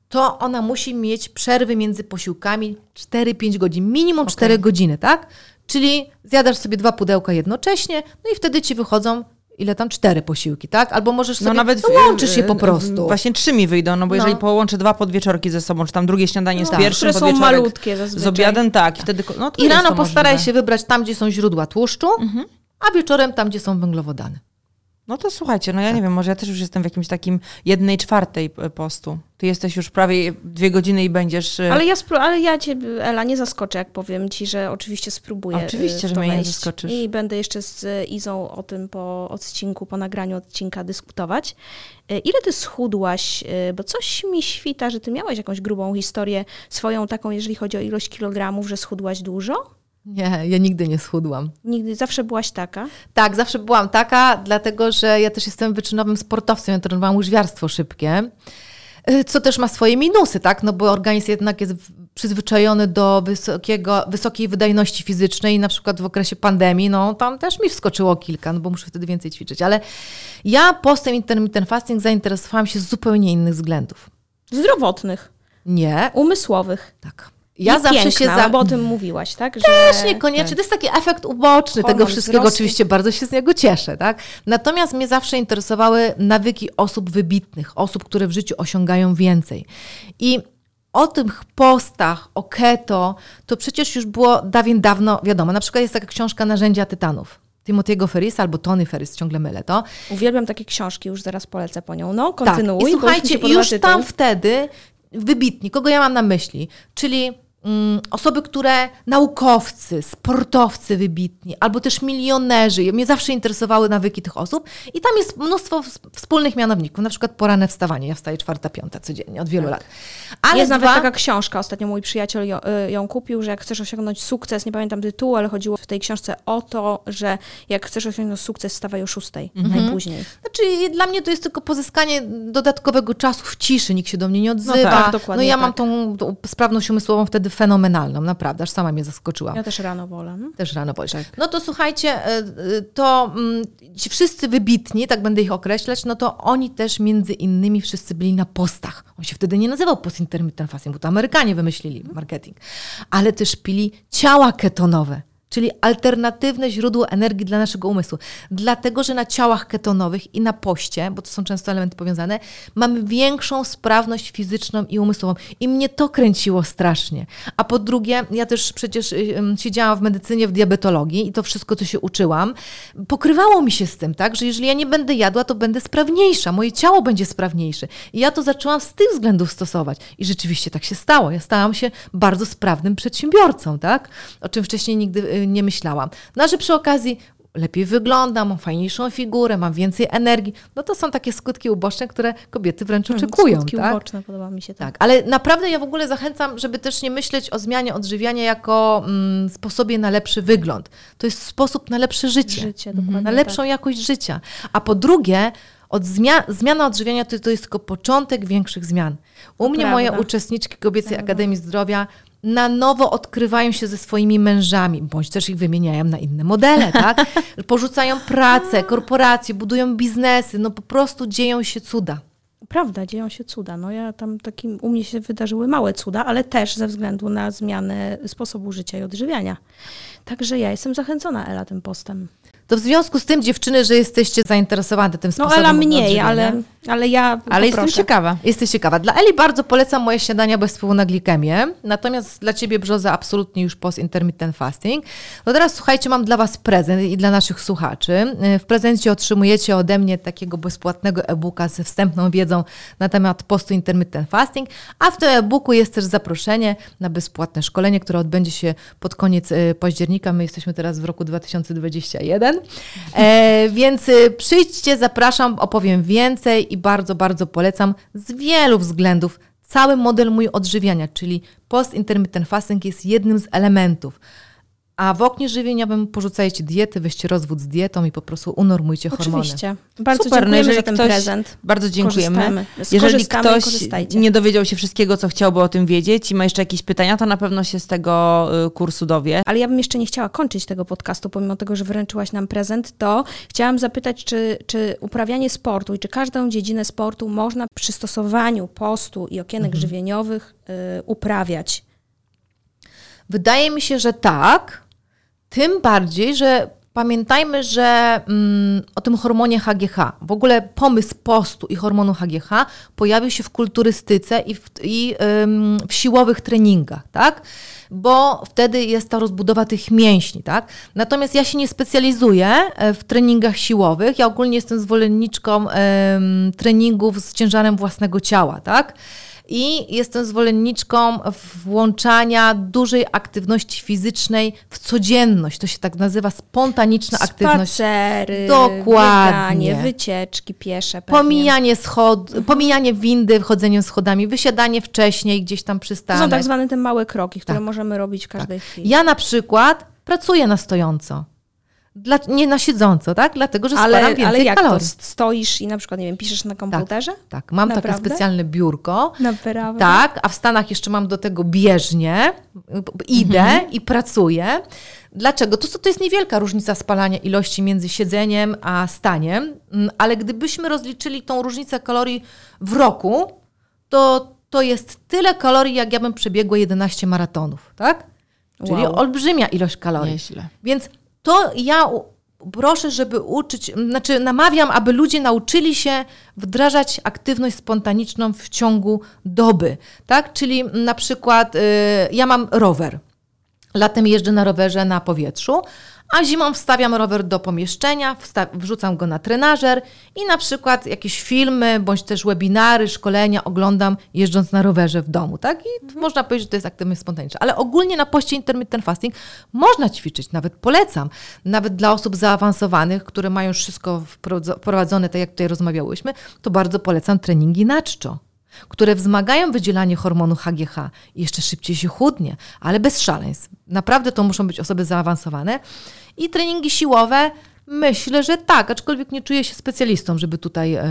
to ona musi mieć przerwy między posiłkami 4-5 godzin, minimum 4 godziny, tak? Czyli zjadasz sobie dwa pudełka jednocześnie, no i wtedy ci wychodzą ile tam cztery posiłki, tak? Albo możesz sobie, no nawet łączysz je po prostu. Właśnie trzy mi wyjdą, no bo No. jeżeli połączę dwa podwieczorki ze sobą, czy tam drugie śniadanie z No, pierwszym które są malutkie zazwyczaj. Z obiadem, tak. I, wtedy, ko- no, to I rano to postaraj możliwe. się wybrać tam, gdzie są źródła tłuszczu, Mhm. a wieczorem tam, gdzie są węglowodany. No to słuchajcie, no ja Tak. nie wiem, może ja też już jestem w jakimś takim jednej czwartej e, postu. Ty jesteś już prawie dwie godziny i będziesz... e, Ale ja, spró- ale ja cię, Ela, nie zaskoczę, jak powiem ci, że oczywiście spróbuję. Oczywiście, w że mnie nie zaskoczysz. I będę jeszcze z Izą o tym po odcinku, po nagraniu odcinka dyskutować. Ile ty schudłaś? Bo coś mi świta, że ty miałaś jakąś grubą historię swoją taką, jeżeli chodzi o ilość kilogramów, że schudłaś dużo? Nie, ja nigdy nie schudłam. Nigdy, zawsze byłaś taka? Tak, zawsze byłam taka, dlatego że ja też jestem wyczynowym sportowcem, ja trenowałam łyżwiarstwo szybkie, y, co też ma swoje minusy, tak, no bo organizm jednak jest przyzwyczajony do wysokiego, wysokiej wydajności fizycznej, na przykład w okresie pandemii, no tam też mi wskoczyło kilka, no bo muszę wtedy więcej ćwiczyć. Ale ja postem intermittent fasting zainteresowałam się z zupełnie innych względów. Zdrowotnych. Nie. Umysłowych. Tak. Ja I zawsze piękna, się za... bo o tym mówiłaś, tak? Że... Też niekoniecznie. To jest taki efekt uboczny Hormon tego wszystkiego. wzrostu. Oczywiście bardzo się z niego cieszę, tak? Natomiast mnie zawsze interesowały nawyki osób wybitnych, osób, które w życiu osiągają więcej. I o tych postach, o keto, to przecież już było dawien dawno wiadomo. Na przykład jest taka książka Narzędzia Tytanów. Timothy'ego Ferrisa albo Tony Ferris, ciągle mylę to. Uwielbiam takie książki, już zaraz polecę po nią. No, Tak. kontynuuj. I już mi słuchajcie, już tytuł. tam wtedy wybitni, kogo ja mam na myśli, czyli osoby, które naukowcy, sportowcy wybitni, albo też milionerzy. Mnie zawsze interesowały nawyki tych osób i tam jest mnóstwo ws- wspólnych mianowników, na przykład poranne wstawanie. Ja wstaję czwarta, piąta codziennie, od wielu lat. Ale Tak. jest nawet dwa- taka książka, ostatnio mój przyjaciel ją, y, ją kupił, że jak chcesz osiągnąć sukces, nie pamiętam tytułu, ale chodziło w tej książce o to, że jak chcesz osiągnąć sukces, stawaj o szóstej, Mhm. najpóźniej. Znaczy, dla mnie to jest tylko pozyskanie dodatkowego czasu w ciszy, nikt się do mnie nie odzywa. tak, dokładnie no ja tak. mam tą, tą sprawność umysłową wtedy fenomenalną, naprawdę, aż sama mnie zaskoczyła. Ja też rano wolę. no. Też rano wolisz. No to słuchajcie, e, e, to mm, ci wszyscy wybitni, tak będę ich określać, no to oni też między innymi wszyscy byli na postach. On się wtedy nie nazywał post intermittent fasting, bo to Amerykanie wymyślili marketing. Ale też pili ciała ketonowe. Czyli alternatywne źródło energii dla naszego umysłu. Dlatego, że na ciałach ketonowych i na poście, bo to są często elementy powiązane, mamy większą sprawność fizyczną i umysłową. I mnie to kręciło strasznie. A po drugie, ja też przecież y, siedziałam w medycynie, w diabetologii i to wszystko, co się uczyłam, pokrywało mi się z tym, tak, że jeżeli ja nie będę jadła, to będę sprawniejsza, moje ciało będzie sprawniejsze. I ja to zaczęłam z tych względów stosować. I rzeczywiście tak się stało. Ja stałam się bardzo sprawnym przedsiębiorcą, tak, o czym wcześniej nigdy y, nie myślałam. No, a że przy okazji lepiej wyglądam, mam fajniejszą figurę, mam więcej energii, no to są takie skutki uboczne, które kobiety wręcz oczekują. Skutki tak? uboczne, podoba mi się to. Tak, ale naprawdę ja w ogóle zachęcam, żeby też nie myśleć o zmianie odżywiania jako mm, sposobie na lepszy wygląd. To jest sposób na lepsze życie, Życie, Mhm. na lepszą jakość życia. A po drugie, od zmia zmiana odżywiania to, to jest tylko początek większych zmian. U mnie prawda. moje uczestniczki Kobiecej Akademii Zdrowia na nowo odkrywają się ze swoimi mężami, bądź też ich wymieniają na inne modele, [LAUGHS] tak? Porzucają pracę, korporacje, budują biznesy, no po prostu dzieją się cuda. Prawda, dzieją się cuda. No ja tam takim, u mnie się wydarzyły małe cuda, ale też ze względu na zmianę sposobu życia i odżywiania. Także ja jestem zachęcona Ela tym postem. To w związku z tym, dziewczyny, że jesteście zainteresowane tym No sposobem Ela mniej, ale, ale ja Ale jestem poproszę. ciekawa. Jesteś ciekawa. Dla Eli bardzo polecam moje śniadania bez wpływu na glikemię, natomiast dla Ciebie, Brzoza, absolutnie już post intermittent fasting. No teraz słuchajcie, mam dla Was prezent i dla naszych słuchaczy. W prezencie otrzymujecie ode mnie takiego bezpłatnego e-booka ze wstępną wiedzą na temat postu intermittent fasting, a w tym e-booku jest też zaproszenie na bezpłatne szkolenie, które odbędzie się pod koniec e, października. My jesteśmy teraz w roku 2021. E, więc e, przyjdźcie, zapraszam, opowiem więcej i bardzo, bardzo polecam z wielu względów. Cały model mój odżywiania, czyli post intermittent fasting jest jednym z elementów. A w oknie żywieniowym porzucajcie diety, weźcie rozwód z dietą i po prostu unormujcie hormony. Oczywiście. Bardzo Super, no dziękujemy za ten ktoś, prezent. Bardzo dziękujemy. Jeżeli ktoś nie dowiedział się wszystkiego, co chciałby o tym wiedzieć i ma jeszcze jakieś pytania, to na pewno się z tego y, kursu dowie. Ale ja bym jeszcze nie chciała kończyć tego podcastu, pomimo tego, że wręczyłaś nam prezent, to chciałam zapytać, czy, czy uprawianie sportu i czy każdą dziedzinę sportu można przy stosowaniu postu i okienek Mhm. żywieniowych y, uprawiać? Wydaje mi się, że tak. Tym bardziej, że pamiętajmy, że mm, o tym hormonie HGH, w ogóle pomysł postu i hormonu HGH pojawił się w kulturystyce i w, i, ym, w siłowych treningach, tak? Bo wtedy jest ta rozbudowa tych mięśni, tak? Natomiast ja się nie specjalizuję e, w treningach siłowych. Ja ogólnie jestem zwolenniczką em, treningów z ciężarem własnego ciała, tak? I jestem zwolenniczką włączania dużej aktywności fizycznej w codzienność. To się tak nazywa spontaniczna aktywność. Spacery, Dokładnie. bieganie, wycieczki piesze. Pewnie. Pomijanie, schod, pomijanie windy, wchodzeniem schodami, wysiadanie wcześniej, gdzieś tam To przystanek. są tak zwane te małe kroki, które Tak. możemy robić w każdej chwili. Ja na przykład pracuję na stojąco. Dla, nie na siedząco, tak? Dlatego, że ale, spalam więcej ale jak kalorii. To stoisz i na przykład, nie wiem, piszesz na komputerze? Tak, tak. mam Naprawdę? takie specjalne biurko. Naprawdę? Tak, a w Stanach jeszcze mam do tego bieżnię. Idę mhm. i pracuję. Dlaczego? To, to jest niewielka różnica spalania ilości między siedzeniem a staniem, mm, ale gdybyśmy rozliczyli tą różnicę kalorii w roku, to to jest tyle kalorii, jak ja bym przebiegła 11 maratonów, tak? Czyli wow. olbrzymia ilość kalorii. Nieźle. Więc to ja proszę, żeby uczyć, znaczy namawiam, aby ludzie nauczyli się wdrażać aktywność spontaniczną w ciągu doby, tak? Czyli na przykład y, ja mam rower. Latem jeżdżę na rowerze na powietrzu, a zimą wstawiam rower do pomieszczenia, wrzucam go na trenażer i na przykład jakieś filmy, bądź też webinary, szkolenia oglądam jeżdżąc na rowerze w domu, tak? I mhm. można powiedzieć, że to jest aktywność spontaniczna. Ale ogólnie na poście intermittent fasting można ćwiczyć, nawet polecam. Nawet dla osób zaawansowanych, które mają wszystko wprowadzone, tak jak tutaj rozmawiałyśmy, to bardzo polecam treningi na czczo które wzmagają wydzielanie hormonu HGH i jeszcze szybciej się chudnie, ale bez szaleństw. Naprawdę to muszą być osoby zaawansowane. I treningi siłowe Myślę, że tak, aczkolwiek nie czuję się specjalistą, żeby tutaj e,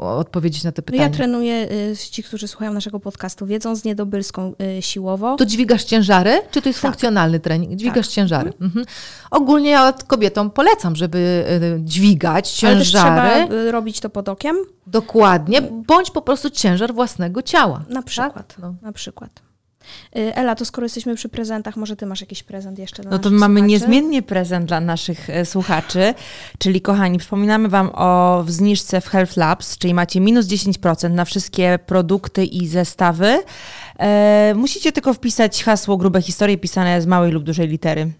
odpowiedzieć na te pytania. No ja trenuję, e, ci, którzy słuchają naszego podcastu, wiedzą z niedobylską e, siłowo. To dźwigasz ciężary, czy to jest tak. funkcjonalny trening? Dźwigasz tak. ciężary. Mhm. mhm. Ogólnie ja kobietom polecam, żeby e, dźwigać ciężary. Ale trzeba robić to pod okiem? Dokładnie, bądź po prostu ciężar własnego ciała. Na przykład, tak? no. na przykład. Y, Ela, to skoro jesteśmy przy prezentach, może ty masz jakiś prezent jeszcze dla No to mamy słuchaczy? niezmiennie prezent dla naszych e, słuchaczy, czyli kochani, przypominamy wam o zniżce w Health Labs, czyli macie minus 10% na wszystkie produkty i zestawy. E, musicie tylko wpisać hasło grube historie pisane z małej lub dużej litery.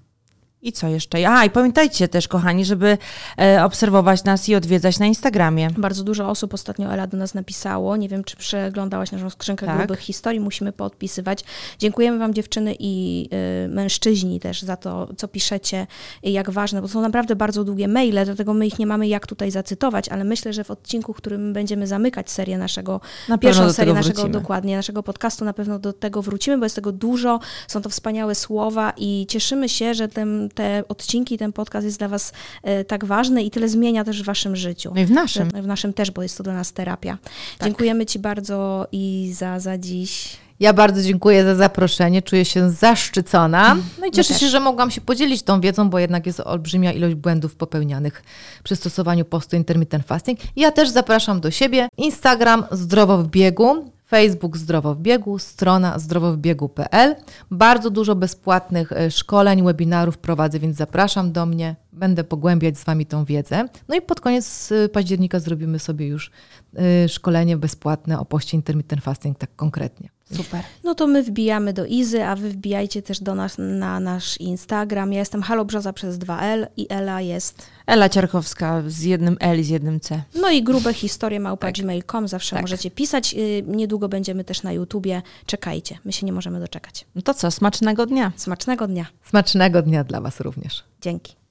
I co jeszcze? A, i pamiętajcie też, kochani, żeby e, obserwować nas i odwiedzać na Instagramie. Bardzo dużo osób ostatnio Ela do nas napisało. Nie wiem, czy przeglądałaś naszą skrzynkę tak. grubych historii. Musimy podpisywać. Dziękujemy Wam, dziewczyny i y, mężczyźni też za to, co piszecie i jak ważne, bo są naprawdę bardzo długie maile, dlatego my ich nie mamy jak tutaj zacytować, ale myślę, że w odcinku, w którym będziemy zamykać serię naszego, na pierwszą serię naszego, dokładnie, naszego podcastu, na pewno do tego wrócimy, bo jest tego dużo, są to wspaniałe słowa i cieszymy się, że ten te odcinki, ten podcast jest dla Was e, tak ważny i tyle zmienia też w Waszym życiu. No i w naszym. W naszym też, bo jest to dla nas terapia. Tak. Dziękujemy Ci bardzo i za, za dziś. Ja bardzo dziękuję za zaproszenie, czuję się zaszczycona. No i cieszę się, że mogłam się podzielić tą wiedzą, bo jednak jest olbrzymia ilość błędów popełnianych przy stosowaniu postu intermittent fasting. Ja też zapraszam do siebie. Instagram Zdrowo w biegu. Facebook Zdrowo w Biegu, strona zdrowowbiegu.pl. Bardzo dużo bezpłatnych e, szkoleń, webinarów prowadzę, więc zapraszam do mnie. Będę pogłębiać z Wami tą wiedzę. No i pod koniec e, października zrobimy sobie już e, szkolenie bezpłatne o poście intermittent fasting, tak konkretnie. Super. No to my wbijamy do Izy, a wy wbijajcie też do nas na nasz Instagram. Ja jestem Halo Brzoza przez 2L i Ela jest... Ela Ciarkowska z jednym L i z jednym C. No i grube historie małpa tak. gmail.com. Zawsze tak. możecie pisać. Y, niedługo będziemy też na YouTubie. Czekajcie. My się nie możemy doczekać. No to co? Smacznego dnia. Smacznego dnia. Smacznego dnia dla Was również. Dzięki.